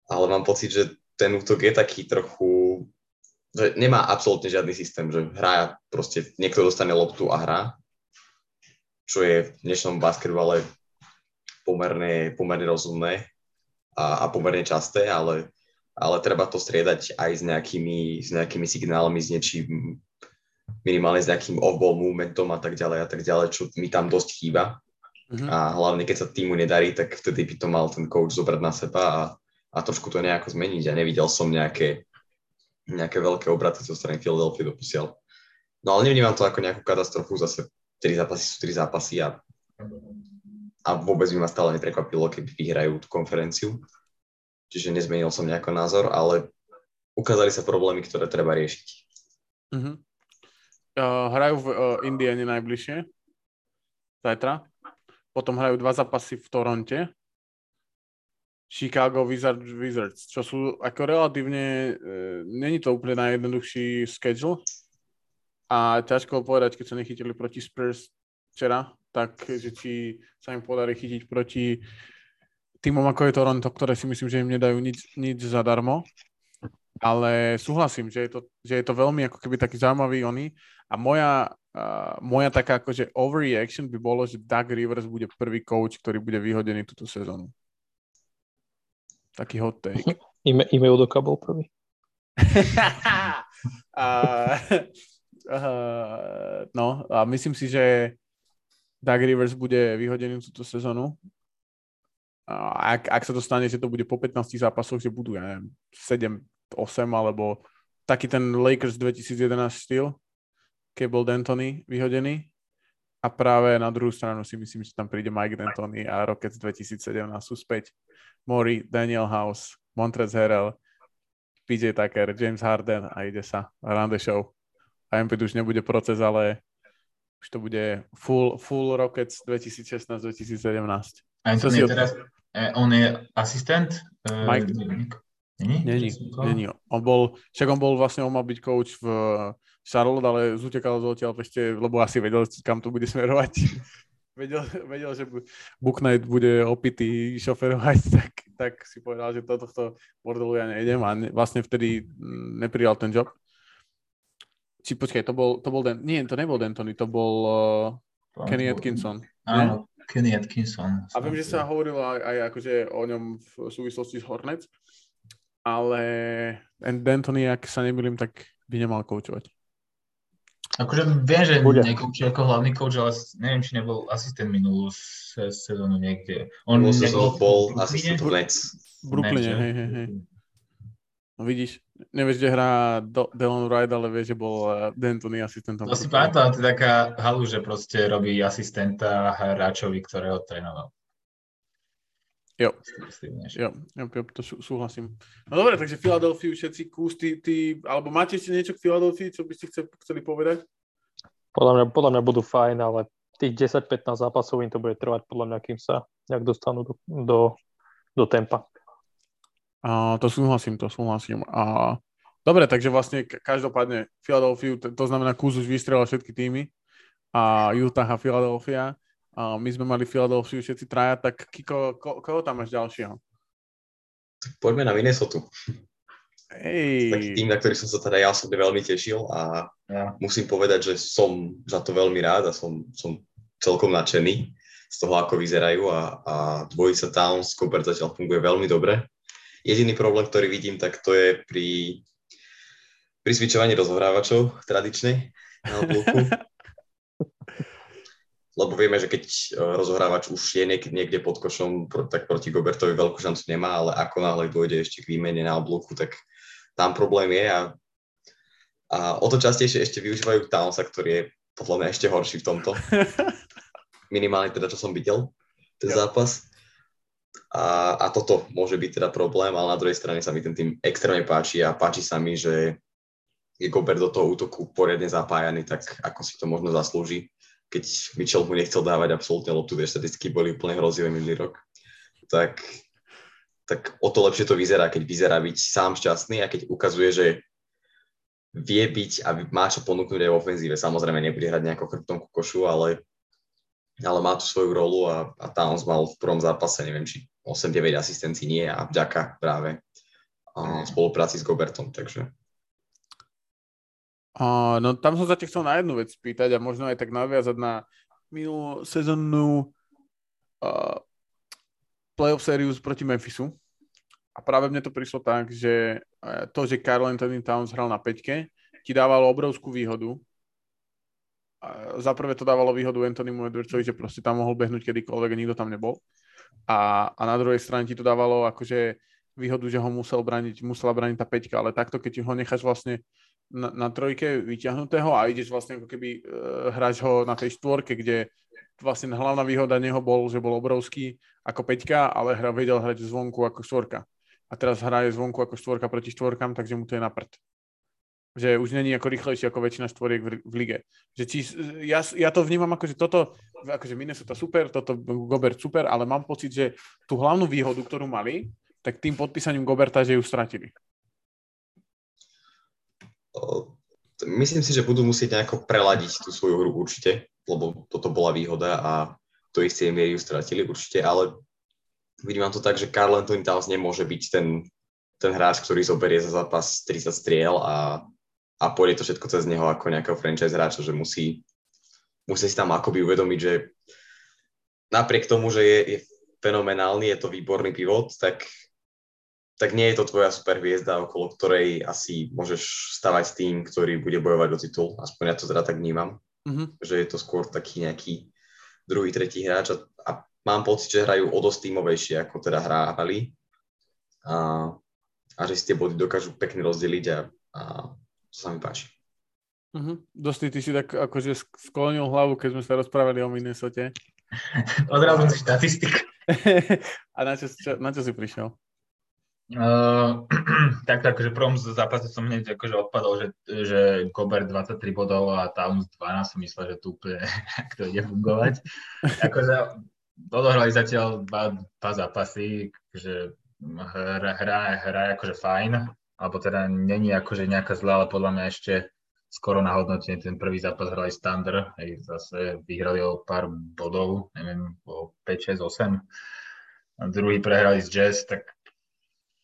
ale mám pocit, že ten útok je taký trochu, že nemá absolútne žiadny systém, že hrá proste, niekto dostane loptu a hrá, čo je v dnešnom basketbale pomerne, pomerne rozumné a, a pomerne časté, ale ale treba to striedať aj s nejakými, s nejakými signálmi, s niečím, minimálne s nejakým off-ball momentom a tak ďalej a tak ďalej, čo mi tam dosť chýba. Mm-hmm. A hlavne, keď sa týmu nedarí, tak vtedy by to mal ten coach zobrať na seba a, a trošku to nejako zmeniť. A nevidel som nejaké, nejaké veľké obraty zo strany Philadelphia doposiaľ. No ale nevnímam to ako nejakú katastrofu, zase 3 zápasy sú 3 zápasy a, a vôbec by ma stále neprekvapilo, keby vyhrajú tú konferenciu čiže nezmenil som nejako názor, ale ukázali sa problémy, ktoré treba riešiť. Uh-huh. Uh, hrajú v uh, Indiane najbližšie, zajtra. Potom hrajú dva zápasy v Toronte. Chicago Wizards, Wizards čo sú ako relatívne, uh, není to úplne najjednoduchší schedule. A ťažko povedať, keď sa nechytili proti Spurs včera, tak že či sa im podarí chytiť proti týmom ako je Toronto, ktoré si myslím, že im nedajú nič, nič zadarmo. Ale súhlasím, že je, to, že je to veľmi ako keby taký zaujímavý oný. A moja, uh, moja taká akože overreaction by bolo, že Doug Rivers bude prvý coach, ktorý bude vyhodený túto sezónu. Taký hot take. Ime, Udoka bol prvý. a, uh, no a myslím si, že Doug Rivers bude vyhodený túto sezónu ak, ak sa to stane, že to bude po 15 zápasoch, že budú, ja neviem, 7, 8, alebo taký ten Lakers 2011 štýl, keď bol D'Antoni vyhodený. A práve na druhú stranu si myslím, že tam príde Mike D'Antoni a Rockets 2017 sú späť. Mori, Daniel House, Montrez Harrell, PJ Tucker, James Harden a ide sa. Run the show. A Embiid už nebude proces, ale už to bude full, full Rockets 2016-2017. A to je teraz, on je asistent? E, Mike. Není? Není, není. On bol, však on bol vlastne, on mal byť coach v Charlotte, ale zutekal z odtiaľ ešte, lebo asi vedel, kam to bude smerovať. vedel, vedel, že Book Knight bude opitý šoferovať, tak, tak si povedal, že toto tohto bordelu ja nejdem a ne, vlastne vtedy mm, neprijal ten job. Či počkaj, to bol, to bol Den, nie, to nebol D'Antoni, to bol uh, Kenny Atkinson. Áno, Kenny Atkinson. A viem, že sa hovorilo aj, aj akože o ňom v súvislosti s Hornets, ale D'Antoni, ak sa nemýlim, tak by nemal koučovať. Akože viem, že Bude. nekoučuje ako hlavný coach, ale neviem, či nebol asistent minulú sezónu niekde. On nebol bol asistent v Nets. V Brooklyne, hej, hej, hej. No vidíš, nevieš, kde hrá Delon Wright, ale vieš, že bol uh, D'Antoni asistentom. To si pamätám, to je taká halu, že proste robí asistenta hráčovi, ktorého trénoval. Jo. Jo, jo, jo, to sú, súhlasím. No dobre, takže Filadelfiu všetci kús, ty, ty, alebo máte ešte niečo k Filadelfii, čo by ste chceli, chceli povedať? Podľa mňa, podľa mňa budú fajn, ale tých 10-15 zápasov im to bude trvať podľa mňa, kým sa nejak dostanú do, do, do tempa. A, to súhlasím, to súhlasím. A, dobre, takže vlastne každopádne Philadelphia, to, to znamená Kuz už vystrelal všetky týmy a Utah a Philadelphia a my sme mali Philadelphia všetci traja, tak Kiko, ko, koho tam máš ďalšieho? Poďme na Minnesota. Hey. Taký tým, na ktorý som sa teda ja osobne veľmi tešil a ja. musím povedať, že som za to veľmi rád a som, som celkom nadšený z toho, ako vyzerajú a, a dvojica Towns, Cooper zatiaľ funguje veľmi dobre. Jediný problém, ktorý vidím, tak to je pri, pri switchovaní rozhrávačov tradičnej na bloku. lebo vieme, že keď e, rozohrávač už je niekde, pod košom, tak proti Gobertovi veľkú šancu nemá, ale ako náhle dôjde ešte k výmene na oblúku, tak tam problém je a, a o to častejšie ešte využívajú Townsa, ktorý je podľa mňa ešte horší v tomto. Minimálne teda, čo som videl, ten ja. zápas. A, a toto môže byť teda problém, ale na druhej strane sa mi ten tým extrémne páči a páči sa mi, že je Gobert do toho útoku poriadne zapájaný, tak ako si to možno zaslúži keď Mitchell mu nechcel dávať absolútne loptu, tie štatistiky boli úplne hrozivé minulý rok, tak, tak o to lepšie to vyzerá, keď vyzerá byť sám šťastný a keď ukazuje, že vie byť a má čo ponúknuť aj v ofenzíve. Samozrejme nebude hrať nejakou chrbtom ku košu, ale, ale má tu svoju rolu a, a Towns mal v prvom zápase, neviem, či 8-9 asistencií nie a vďaka práve a spolupráci s Gobertom, takže Uh, no tam som sa chcel na jednu vec spýtať a možno aj tak naviazať na minulú sezónnu uh, playoff series proti Memphisu. A práve mne to prišlo tak, že to, že Carl Anthony Towns hral na peťke, ti dávalo obrovskú výhodu. Za prvé to dávalo výhodu Anthonymu Edwardsovi, že proste tam mohol behnúť kedykoľvek a nikto tam nebol. A, a na druhej strane ti to dávalo akože výhodu, že ho musel braniť, musela braniť tá peťka, ale takto, keď ho necháš vlastne na, na trojke vyťahnutého a ideš vlastne ako keby uh, hrať ho na tej štvorke, kde vlastne hlavná výhoda neho bol, že bol obrovský ako peťka, ale hra vedel hrať zvonku ako štvorka. A teraz hraje zvonku ako štvorka proti štvorkám, takže mu to je na prd. Že už není ako rýchlejší ako väčšina štvoriek v, v lige. Že či, ja, ja to vnímam ako, že toto, akože Minnesota super, toto Gobert super, ale mám pocit, že tú hlavnú výhodu, ktorú mali, tak tým podpísaním Goberta, že ju stratili. Myslím si, že budú musieť nejako preladiť tú svoju hru určite, lebo toto bola výhoda a to isté miery ju stratili určite, ale vidím to tak, že Carl Anthony Towns nemôže byť ten, ten hráč, ktorý zoberie za zápas 30 striel a, a pôjde to všetko cez neho ako nejakého franchise hráča, že musí, musí si tam akoby uvedomiť, že napriek tomu, že je, je fenomenálny, je to výborný pivot, tak tak nie je to tvoja super hviezda, okolo ktorej asi môžeš stavať tým, ktorý bude bojovať o titul. Aspoň ja to teda tak vnímam, mm-hmm. že je to skôr taký nejaký druhý, tretí hráč a, a mám pocit, že hrajú o dosť tímovejšie, ako teda hrávali a, a že si tie body dokážu pekne rozdeliť a, a to sa mi páči. Mm-hmm. Dosti, ty si tak akože sklonil hlavu, keď sme sa rozprávali o Minnesota. Odrazu si štatistika. a na čo, čo, na čo si prišiel? Uh, tak, akože prvom zápase som hneď akože odpadol, že, že Kober 23 bodov a Towns 12 som myslel, že tu úplne to ide fungovať. akože odohrali zatiaľ dva, dva zápasy, že hra, hra, hra je akože fajn, alebo teda není akože nejaká zlá, ale podľa mňa ešte skoro na hodnotenie ten prvý zápas hrali Standard, hej, zase vyhrali o pár bodov, neviem, o 5, 6, 8. A druhý prehrali z Jazz, tak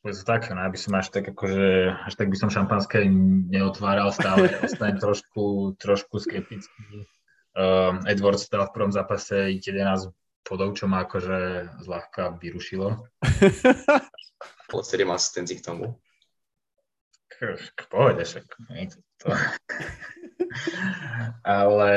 je to tak, no, aby som až tak akože, až tak by som šampanské neotváral, stále ostanem trošku, trošku skeptický. Uh, Edward stal v prvom zápase 11 podov, čo ma akože zľahka vyrušilo. Ale 7 asistencií k tomu. K, pohode, však. To. Ale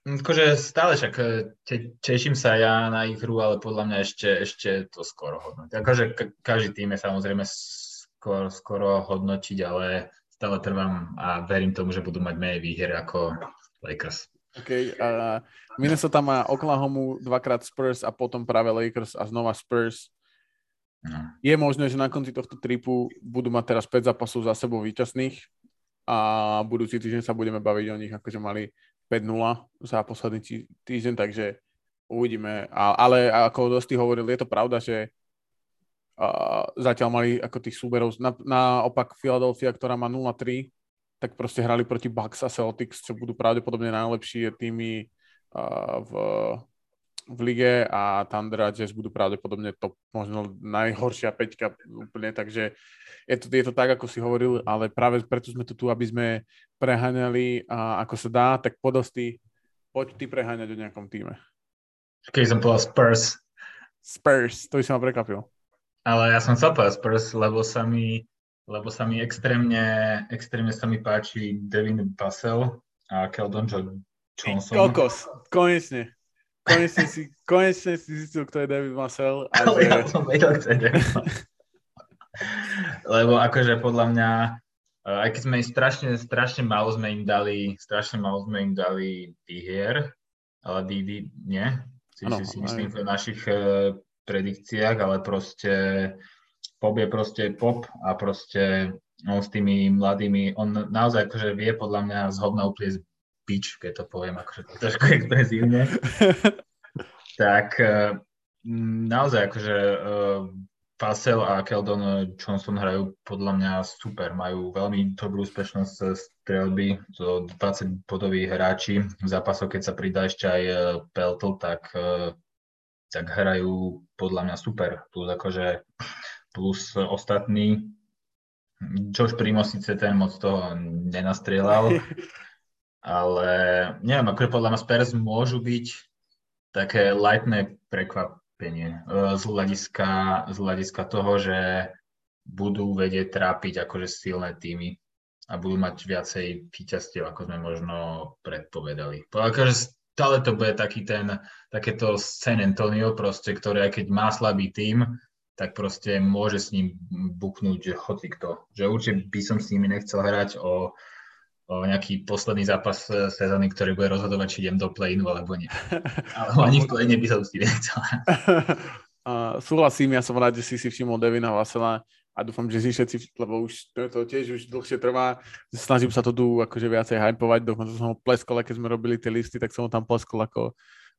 Akože stále však e, te, teším sa ja na ich hru, ale podľa mňa ešte, ešte to skoro hodnotiť. Akože každý tým je samozrejme skoro, skoro hodnotiť, ale stále trvám a verím tomu, že budú mať menej výhier ako Lakers. OK, a Minnesota má Oklahoma, dvakrát Spurs a potom práve Lakers a znova Spurs. No. Je možné, že na konci tohto tripu budú mať teraz 5 zápasov za sebou výčasných a budúci týždeň sa budeme baviť o nich, akože mali 5-0 za posledný týždeň, takže uvidíme. Ale ako dosť hovoril, je to pravda, že zatiaľ mali ako tých súberov, na, naopak Philadelphia, ktorá má 0-3, tak proste hrali proti Bucks a Celtics, čo budú pravdepodobne najlepšie týmy v, v lige a Thunder a Jazz budú pravdepodobne to možno najhoršia peťka úplne, takže je to, je to tak, ako si hovoril, ale práve preto sme tu tu, aby sme preháňali a ako sa dá, tak podosty, poď ty preháňať o nejakom týme. Keď som povedal Spurs. Spurs, to by sa ma prekvapil. Ale ja som chcel povedať Spurs, lebo sa mi, lebo sa mi extrémne, extrémne sa mi páči Devin Basel a Keldon Johnson. Kokos, konečne. Konečne si, konečne si zistil, kto je David Basel. Ale ja som vedel, kto je David Lebo akože podľa mňa aj keď sme im strašne, strašne málo sme im dali, strašne málo sme im dali výhier, ale vy nie? Si, ano, si, si myslím v našich uh, predikciách, ale proste pop je proste pop a proste on s tými mladými, on naozaj akože vie podľa mňa zhodná úplne bič, keď to poviem akože trošku expresívne. tak uh, naozaj akože uh, Pasel a Keldon Johnson hrajú podľa mňa super, majú veľmi dobrú úspešnosť strelby, to 20 bodoví hráči. V zápasoch, keď sa pridá ešte aj e, Peltl, tak, e, tak hrajú podľa mňa super. Plus akože plus ostatní. Josh Primo síce ten moc toho nenastrieľal, ale neviem, akože podľa mňa Spurs môžu byť také lightné prekvap, prekvapenie e, z hľadiska, z hľadiska toho, že budú vedieť trápiť akože silné týmy a budú mať viacej víťazstiev, ako sme možno predpovedali. Akože stále to bude taký ten, takéto San Antonio proste, ktoré aj keď má slabý tým, tak proste môže s ním buknúť hocikto. Že určite by som s nimi nechcel hrať o o nejaký posledný zápas sezóny, ktorý bude rozhodovať, či idem do play alebo nie. Ale ani v play by som si nechcel. Uh, súhlasím, ja som rád, že si si všimol Devina Vasela a dúfam, že si všetci, lebo už to, to tiež už dlhšie trvá, snažím sa to tu akože viacej hypovať, dokonca som ho pleskol, keď sme robili tie listy, tak som ho tam pleskol ako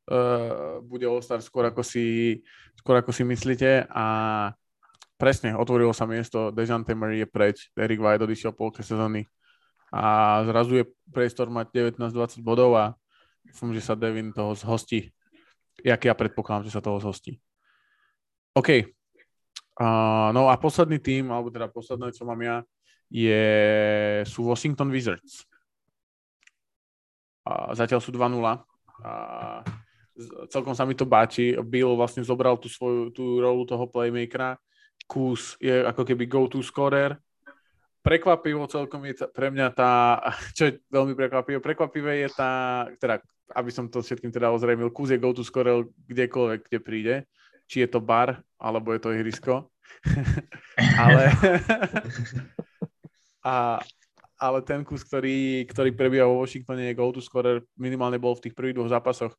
uh, bude All-Star skôr ako si, skôr ako si myslíte a presne, otvorilo sa miesto, Dejante Murray je preč, Eric White odišiel polke sezóny, a zrazu je priestor mať 19-20 bodov a dúfam, že sa Devin toho zhostí. Jak ja predpokladám, že sa toho zhostí. OK. Uh, no a posledný tým, alebo teda posledné, čo mám ja, je, sú Washington Wizards. Uh, zatiaľ sú 2-0. Uh, celkom sa mi to báči. Bill vlastne zobral tú svoju tú rolu toho playmakera. Kus je ako keby go-to scorer prekvapivo celkom je pre mňa tá, čo je veľmi prekvapivé, prekvapivé je tá, teda, aby som to všetkým teda ozrejmil, Kuz je go-to scorel kdekoľvek, kde príde, či je to bar, alebo je to ihrisko. ale, a, ale ten kus, ktorý, ktorý prebieha vo Washingtone je go-to scorer, minimálne bol v tých prvých dvoch zápasoch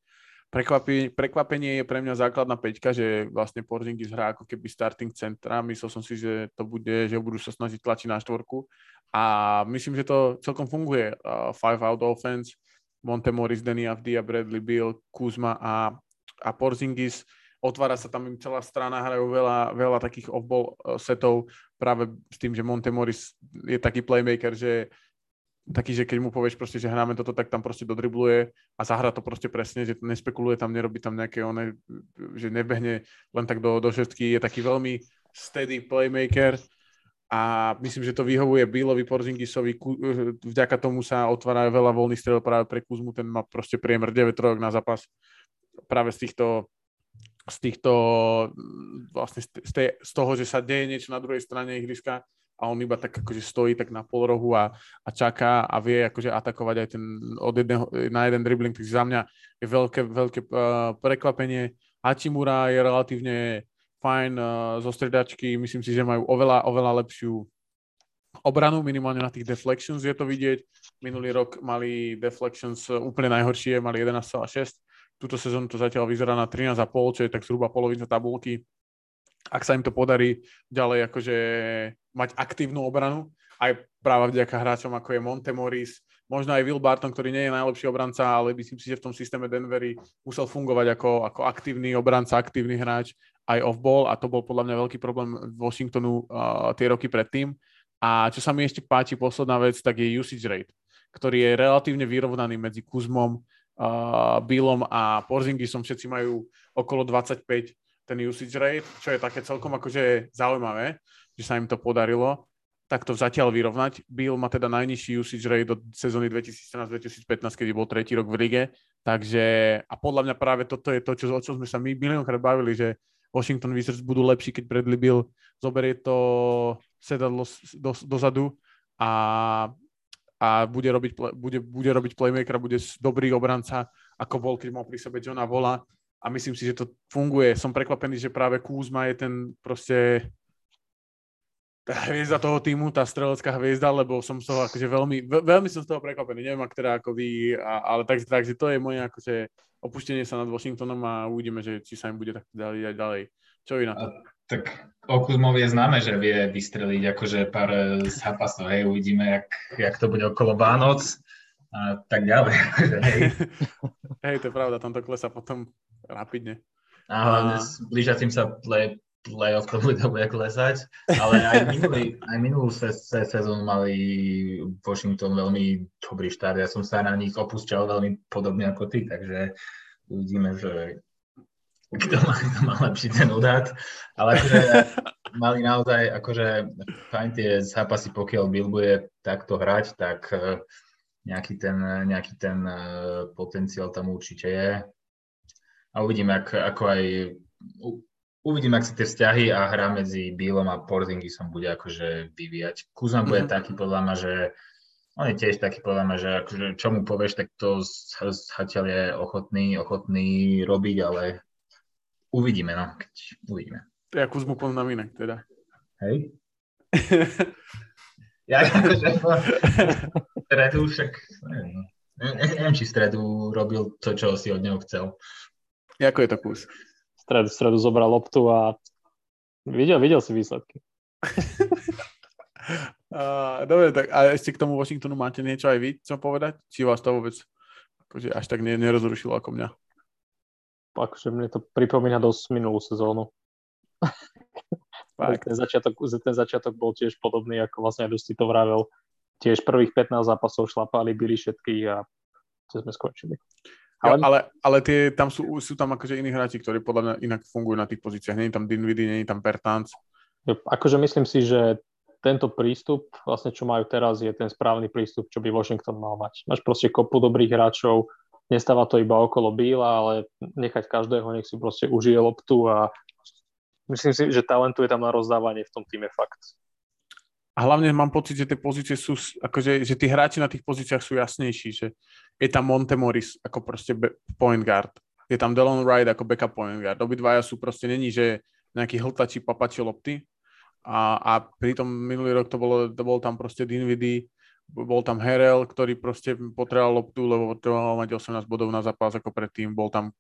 Prekvapenie, prekvapenie je pre mňa základná peťka, že vlastne Porzingis hrá ako keby starting centra. Myslel som si, že to bude, že budú sa snažiť tlačiť na štvorku. A myslím, že to celkom funguje. Uh, five out offense, Montemoris, Danny Avdia, Bradley Bill, Kuzma a, a Porzingis. Otvára sa tam im celá strana, hrajú veľa, veľa takých off-ball uh, setov práve s tým, že Montemoris je taký playmaker, že taký, že keď mu povieš proste, že hráme toto, tak tam proste dodribluje a zahra to proste presne, že nespekuluje tam, nerobí tam nejaké one, že nebehne len tak do, do šestky, je taký veľmi steady playmaker a myslím, že to vyhovuje Billovi Porzingisovi, vďaka tomu sa otvára veľa voľných strel práve pre Kuzmu, ten má proste priemer 9 trojok na zápas práve z týchto z týchto vlastne z, z toho, že sa deje niečo na druhej strane ihriska a on iba tak akože stojí tak na pol rohu a, a čaká a vie akože atakovať aj ten od jedného, na jeden dribbling, takže za mňa je veľké, veľké uh, prekvapenie. Hachimura je relatívne fajn uh, zo stredačky, myslím si, že majú oveľa, oveľa lepšiu obranu, minimálne na tých deflections je to vidieť. Minulý rok mali deflections úplne najhoršie, mali 11,6. Túto sezónu to zatiaľ vyzerá na 13,5, čo je tak zhruba polovica tabulky. Ak sa im to podarí ďalej akože mať aktívnu obranu, aj práve vďaka hráčom ako je Montemoris, možno aj Will Barton, ktorý nie je najlepší obranca, ale myslím si, že v tom systéme Denvery musel fungovať ako, ako aktívny obranca, aktívny hráč aj off-ball a to bol podľa mňa veľký problém Washingtonu uh, tie roky predtým. A čo sa mi ešte páči, posledná vec, tak je usage rate, ktorý je relatívne vyrovnaný medzi Kuzmom, uh, Billom a Porzingisom. Všetci majú okolo 25 ten usage rate, čo je také celkom akože zaujímavé že sa im to podarilo takto zatiaľ vyrovnať. Bill má teda najnižší usage rate do sezóny 2014-2015, kedy bol tretí rok v lige. Takže, a podľa mňa práve toto je to, čo, o čom sme sa my miliónkrát bavili, že Washington Wizards budú lepší, keď Bradley Bill zoberie to sedadlo do, dozadu a, a bude, robiť, bude, bude robiť playmaker, bude dobrý obranca, ako bol, keď mal pri sebe Johna Vola. A myslím si, že to funguje. Som prekvapený, že práve Kuzma je ten proste tá hviezda toho týmu, tá strelecká hviezda, lebo som z toho akože veľmi, veľmi som z toho prekvapený, neviem, ak teda ako vy, a, ale tak, takže to je moje akože opustenie sa nad Washingtonom a uvidíme, že či sa im bude ďalej aj ďalej. Čo vy na to? A, tak o Kuzmovi je známe, že vie vystreliť akože pár zápasov, hej, uvidíme, jak, jak to bude okolo Vánoc a tak ďalej. hej. hej, to je pravda, tam to klesa potom rapidne. A hlavne s blížacím sa play, playoff to bude, bude klesať, ale aj, minulý, aj minulú se, se, sezónu mali Washington veľmi dobrý štart. Ja som sa na nich opúšťal veľmi podobne ako ty, takže uvidíme, že kto má, kto má lepší ten odhad. Ale akože mali naozaj akože fajn tie zápasy, pokiaľ Bill bude takto hrať, tak eh, nejaký ten, nejaký ten eh, potenciál tam určite je. A uvidíme, ako, ako aj uvidím, ak sa tie vzťahy a hra medzi Billom a Porzingisom bude akože vyvíjať. Kuzma bude mm-hmm. taký podľa mňa, že on je tiež taký podľa mňa, že akože čo mu povieš, tak to zatiaľ je ochotný, ochotný robiť, ale uvidíme, no, keď uvidíme. Ja Kuzmu poznám inak teda. Hej? ja akože stredu však, neviem, neviem, či stredu robil to, čo si od neho chcel. Ako je to kus? Stred, stredu zobral loptu a videl, videl si výsledky. uh, dobre, tak a ešte k tomu Washingtonu máte niečo aj vy, čo povedať? Či vás to vôbec akože až tak ne, nerozrušilo ako mňa? Akože mne to pripomína dosť minulú sezónu. ten, začiatok, ten začiatok bol tiež podobný, ako vlastne Dusty to vravel. Tiež prvých 15 zápasov šlapali, byli všetkých a čo sme skončili. Ale, ale, ale tie, tam sú, sú tam akože iní hráči, ktorí podľa mňa inak fungujú na tých pozíciách. Není tam Dinwiddie, není tam Pertans. Akože myslím si, že tento prístup, vlastne čo majú teraz, je ten správny prístup, čo by Washington mal mať. Máš proste kopu dobrých hráčov, nestáva to iba okolo Bíla, ale nechať každého, nech si proste užije loptu a myslím si, že talentu je tam na rozdávanie v tom týme fakt. A hlavne mám pocit, že tie pozície sú, akože, že tí hráči na tých pozíciách sú jasnejší, že je tam Montemoris ako proste point guard, je tam Delon Wright ako backup point guard, obidvaja sú proste, není, že nejaký hltačí papači lopty. A, a pritom minulý rok to bolo, to bol tam proste Dinwiddie, bol tam Herel, ktorý proste potreboval loptu, lebo potreboval mať 18 bodov na zápas ako predtým, bol tam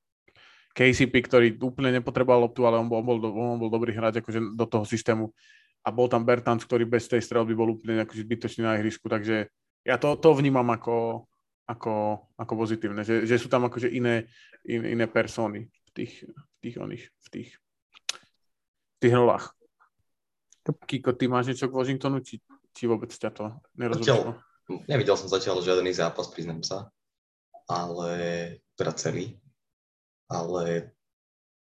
KCP, ktorý úplne nepotreboval loptu, ale on bol, on bol, on bol dobrý hráč akože do toho systému. A bol tam Bertans, ktorý bez tej strelby bol úplne akože zbytočný na ihrisku, takže ja to, to vnímam ako, ako, ako pozitívne, že, že sú tam akože iné, in, iné persony v tých, v tých, oných, v tých, v tých rolách. Kiko, ty máš niečo k Washingtonu, či, či vôbec ťa to nerozumelo? Nevidel som zatiaľ žiadny zápas, priznám sa, ale teda celý. Ale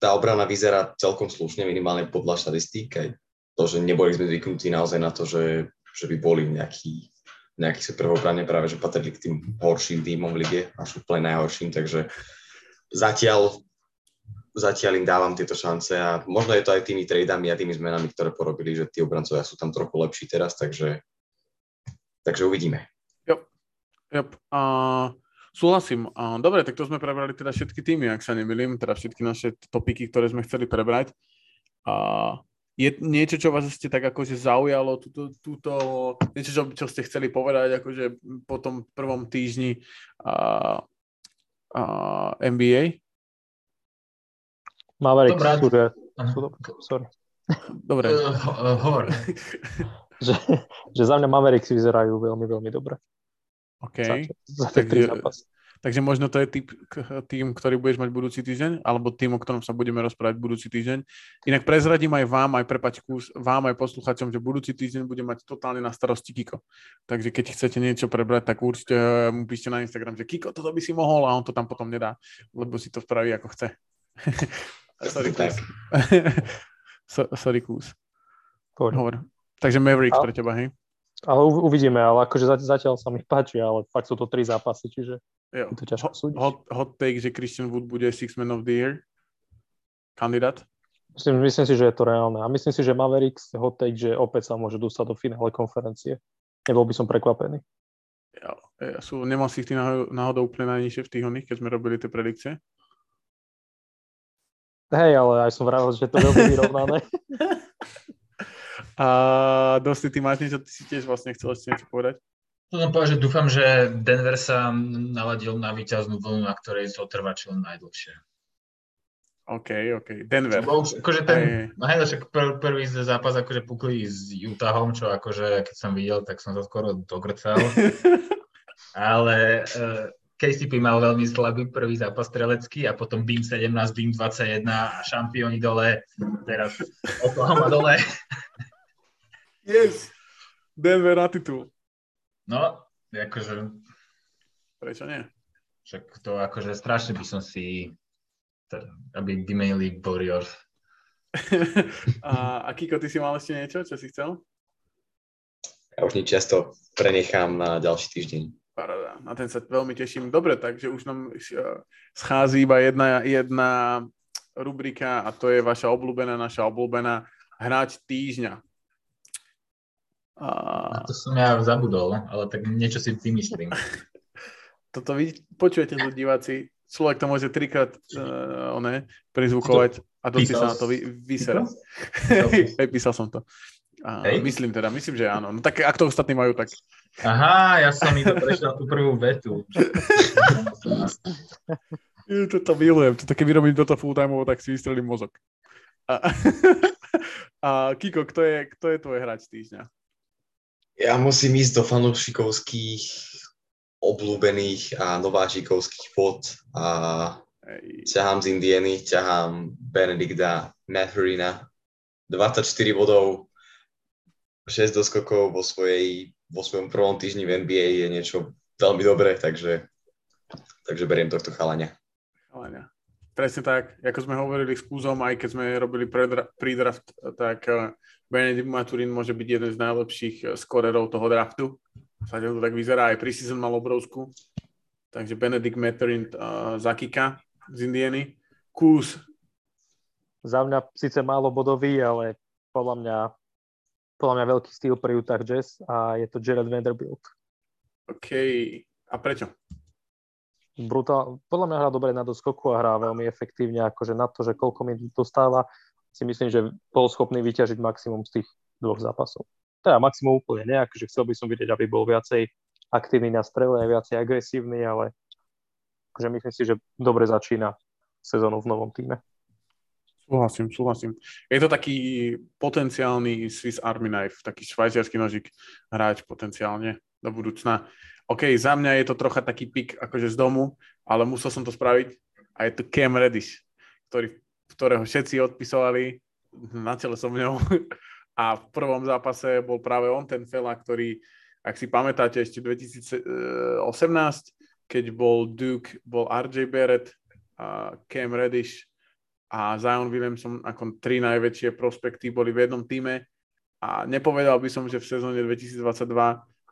tá obrana vyzerá celkom slušne, minimálne podľa štatistík. Aj to, že neboli sme zvyknutí naozaj na to, že, že by boli nejakí nejaký super obrane, práve že patrili k tým horším týmom v lige, až úplne najhorším, takže zatiaľ, zatiaľ im dávam tieto šance a možno je to aj tými tradami a tými zmenami, ktoré porobili, že tí obrancovia sú tam trochu lepší teraz, takže, takže uvidíme. Jo, jo. Uh, súhlasím. Uh, dobre, tak to sme prebrali teda všetky týmy, ak sa nemýlim, teda všetky naše topiky, ktoré sme chceli prebrať. Uh, je niečo, čo vás ste tak akože zaujalo, túto, túto niečo, čo, čo ste chceli povedať akože po tom prvom týždni a, a NBA? Mavericks sú, že... Sú do... Sorry. Dobre. Uh, hovor. že, že za mňa Mavericks vyzerajú veľmi, veľmi dobre. OK. Za, za Takže, Takže možno to je typ, tým, ktorý budeš mať budúci týždeň, alebo tým, o ktorom sa budeme rozprávať budúci týždeň. Inak prezradím aj vám, aj prepačku, vám, aj posluchačom, že budúci týždeň bude mať totálne na starosti Kiko. Takže keď chcete niečo prebrať, tak určite mu píšte na Instagram, že Kiko, toto by si mohol a on to tam potom nedá, lebo si to spraví ako chce. sorry, kus. so, sorry, kus. Hovor. Takže Mavericks pre teba, hej? Ale uvidíme, ale akože zatiaľ sa mi páči, ale fakt sú to tri zápasy, čiže jo. je to ťažko súdiť. Hot, hot take, že Christian Wood bude Six Man of the Year? Kandidát? Myslím, myslím si, že je to reálne. A myslím si, že Mavericks hot take, že opäť sa môže dostať do finále konferencie. Nebol by som prekvapený. Ja, ja sú, nemal si ich ty náhodou, úplne najnižšie v tých oných, keď sme robili tie predikcie? Hej, ale aj som vravel, že to veľmi vyrovnané. A Dosti, ty máš niečo, ty si tiež vlastne chcel ešte niečo povedať? Chcem povedať, že dúfam, že Denver sa naladil na víťaznú vlnu, na ktorej to trvá čo najdlhšie. OK, OK. Denver. Bo akože ten, hey. hej, však pr- prvý zápas akože pukli s Utahom, čo akože keď som videl, tak som sa skoro dogrcal. Ale uh, KCP mal veľmi slabý prvý zápas strelecký a potom BIM 17, BIM 21 a šampióni dole, teraz Oklahoma dole. Yes. Denver na titul. No, akože... Prečo nie? Však to akože strašne by som si aby vymenili Warriors. a, a Kiko, ty si mal ešte niečo, čo si chcel? Ja už nič často prenechám na ďalší týždeň. Paráda, na ten sa veľmi teším. Dobre, takže už nám eh, schází iba jedna, jedna rubrika a to je vaša obľúbená, naša obľúbená hráč týždňa. A... Na to som ja zabudol, ale tak niečo si vymyslím. Toto vy počujete tu diváci, človek to môže trikrát uh, one, prizvukovať a dosť sa na to vy, vysera. Hej, písal som to. A Hej. Myslím teda, myslím, že áno. No tak ak to ostatní majú, tak... Aha, ja som mi to prešiel tú prvú vetu. toto milujem. Toto, keby robím toto full time tak si vystrelím mozog. A, a Kiko, kto je, kto je tvoj hráč týždňa? Ja musím ísť do fanúšikovských obľúbených a nováčikovských fot a ťahám z Indieny, ťahám Benedikta Matherina. 24 bodov, 6 doskokov vo, svojej, vo svojom prvom týždni v NBA je niečo veľmi dobré, takže, takže beriem tohto chalania. Chalania. Presne tak, ako sme hovorili s Kúzom, aj keď sme robili pre-draft, tak eh, Benedikt Maturin môže byť jeden z najlepších eh, skorerov toho draftu. Zatiaľ to tak vyzerá, aj preseason mal obrovskú. Takže Benedikt Maturin uh, zakika z Indiany. Kúz. Za mňa síce málo bodový, ale podľa mňa, podľa mňa veľký styl pre Utah Jazz a je to Jared Vanderbilt. OK. A prečo? Brutál, podľa mňa hrá dobre na doskoku a hrá veľmi efektívne, akože na to, že koľko mi dostáva, si myslím, že bol schopný vyťažiť maximum z tých dvoch zápasov. Teda maximum úplne nejak, že chcel by som vidieť, aby bol viacej aktívny na strele, viacej agresívny, ale akože myslím si, že dobre začína sezónu v novom týme. Súhlasím, súhlasím. Je to taký potenciálny Swiss Army Knife, taký švajčiarsky nožik hráč potenciálne do budúcna. OK, za mňa je to trocha taký pik akože z domu, ale musel som to spraviť. A je to Cam Reddish, ktorý, ktorého všetci odpisovali na tele so mňou. A v prvom zápase bol práve on ten fela, ktorý, ak si pamätáte, ešte 2018, keď bol Duke, bol RJ Barrett, a Cam Reddish a Zion Williamson ako tri najväčšie prospekty boli v jednom týme. A nepovedal by som, že v sezóne 2022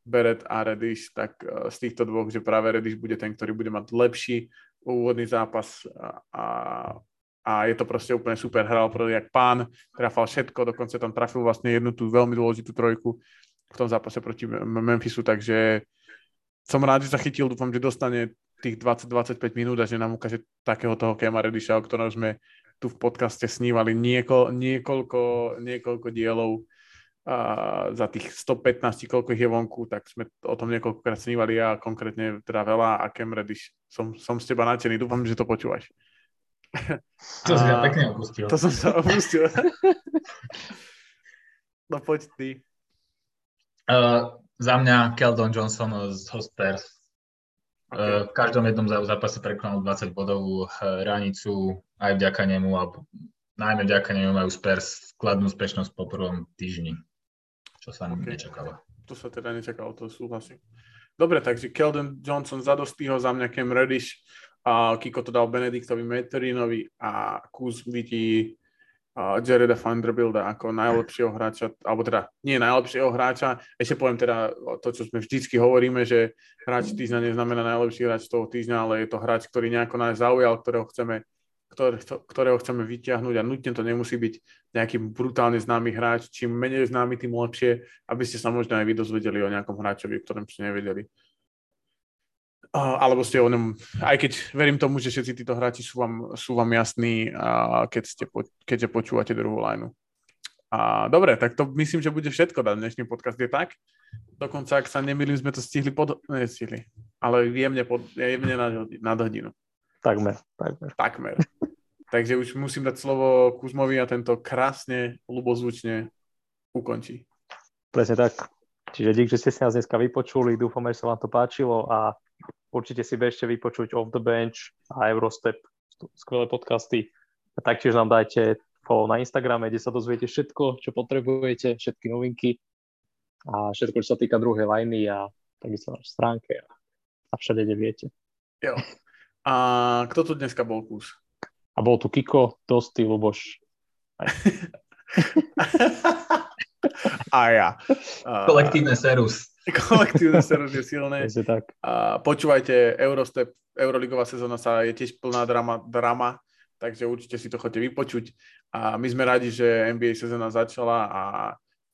Beret a Reddish, tak e, z týchto dvoch, že práve Reddish bude ten, ktorý bude mať lepší úvodný zápas a, a, je to proste úplne super, hral proste jak pán, trafal všetko, dokonca tam trafil vlastne jednu tú veľmi dôležitú trojku v tom zápase proti Memphisu, takže som rád, že sa chytil, dúfam, že dostane tých 20-25 minút a že nám ukáže takého toho Kema Redisha, o ktorom sme tu v podcaste snívali nieko, niekoľko, niekoľko dielov a za tých 115, koľko ich je vonku, tak sme o tom niekoľkokrát snívali a konkrétne teda veľa a Cam Reddish. Som, som z teba nadšený, dúfam, že to počúvaš. To si ja pekne opustil. To som sa opustil. no poď ty. Uh, za mňa Keldon Johnson z Hospers. Okay. Uh, v každom jednom zápase prekonal 20 bodovú hranicu aj vďaka nemu a najmä vďaka nemu majú Spurs skladnú úspešnosť po prvom týždni, čo sa okay. nečakalo. To sa teda nečakalo, to súhlasím. Dobre, takže Keldon Johnson zadostýho za mňa Cam Reddish, a Kiko to dal Benediktovi Meterinovi a Kuz vidí uh, Jareda Vanderbilda ako najlepšieho hráča, alebo teda nie najlepšieho hráča. Ešte poviem teda to, čo sme vždycky hovoríme, že hráč týždňa neznamená najlepší hráč toho týždňa, ale je to hráč, ktorý nejako nás zaujal, ktorého chceme ktoré, ktorého chceme vyťahnuť a nutne to nemusí byť nejaký brutálne známy hráč. Čím menej známy, tým lepšie, aby ste sa možno aj vy dozvedeli o nejakom hráčovi, o ktorom ste nevedeli. alebo ste o ňom, aj keď verím tomu, že všetci títo hráči sú vám, sú vám jasní, keď ste, keďže počúvate druhú lineu. A dobre, tak to myslím, že bude všetko na dnešný podcast. Je tak? Dokonca, ak sa nemýlim, sme to stihli pod... Nestihli, ale jemne, pod, jemne nad, nad hodinu. Takmer, takmer. Takmer. Takže už musím dať slovo Kuzmovi a tento krásne, ľubozvučne ukončí. Presne tak. Čiže dík, že ste si nás dneska vypočuli, dúfam, že sa vám to páčilo a určite si bežte vypočuť Off the Bench a Eurostep, skvelé podcasty. A taktiež nám dajte follow na Instagrame, kde sa dozviete všetko, čo potrebujete, všetky novinky a všetko, čo sa týka druhej lajny a takisto na stránke a všade, kde viete. Jo. A kto tu dneska bol kus? A bol tu Kiko, Tosti, Luboš. a ja. Kolektívne serus. Kolektívne serus je silné. Je tak. A počúvajte, Eurostep, Euroligová sezóna sa je tiež plná drama, drama, takže určite si to chodte vypočuť. A my sme radi, že NBA sezóna začala a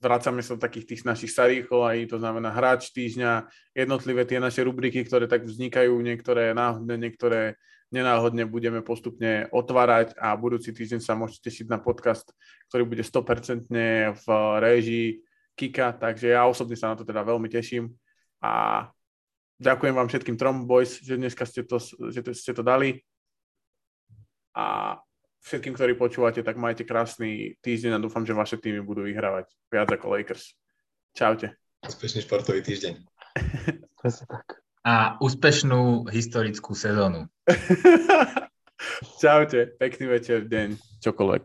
vracame sa do takých tých našich starých kolají, to znamená hráč týždňa, jednotlivé tie naše rubriky, ktoré tak vznikajú, niektoré náhodne, niektoré nenáhodne budeme postupne otvárať a budúci týždeň sa môžete tešiť na podcast, ktorý bude 100% v réžii Kika, takže ja osobne sa na to teda veľmi teším a ďakujem vám všetkým trom boys, že dneska ste to, že to, ste to dali a všetkým, ktorí počúvate, tak majte krásny týždeň a dúfam, že vaše týmy budú vyhrávať viac ako Lakers. Čaute. Úspešný športový týždeň. A úspešnú historickú sezónu. Čaute, pekný večer, deň, čokoľvek.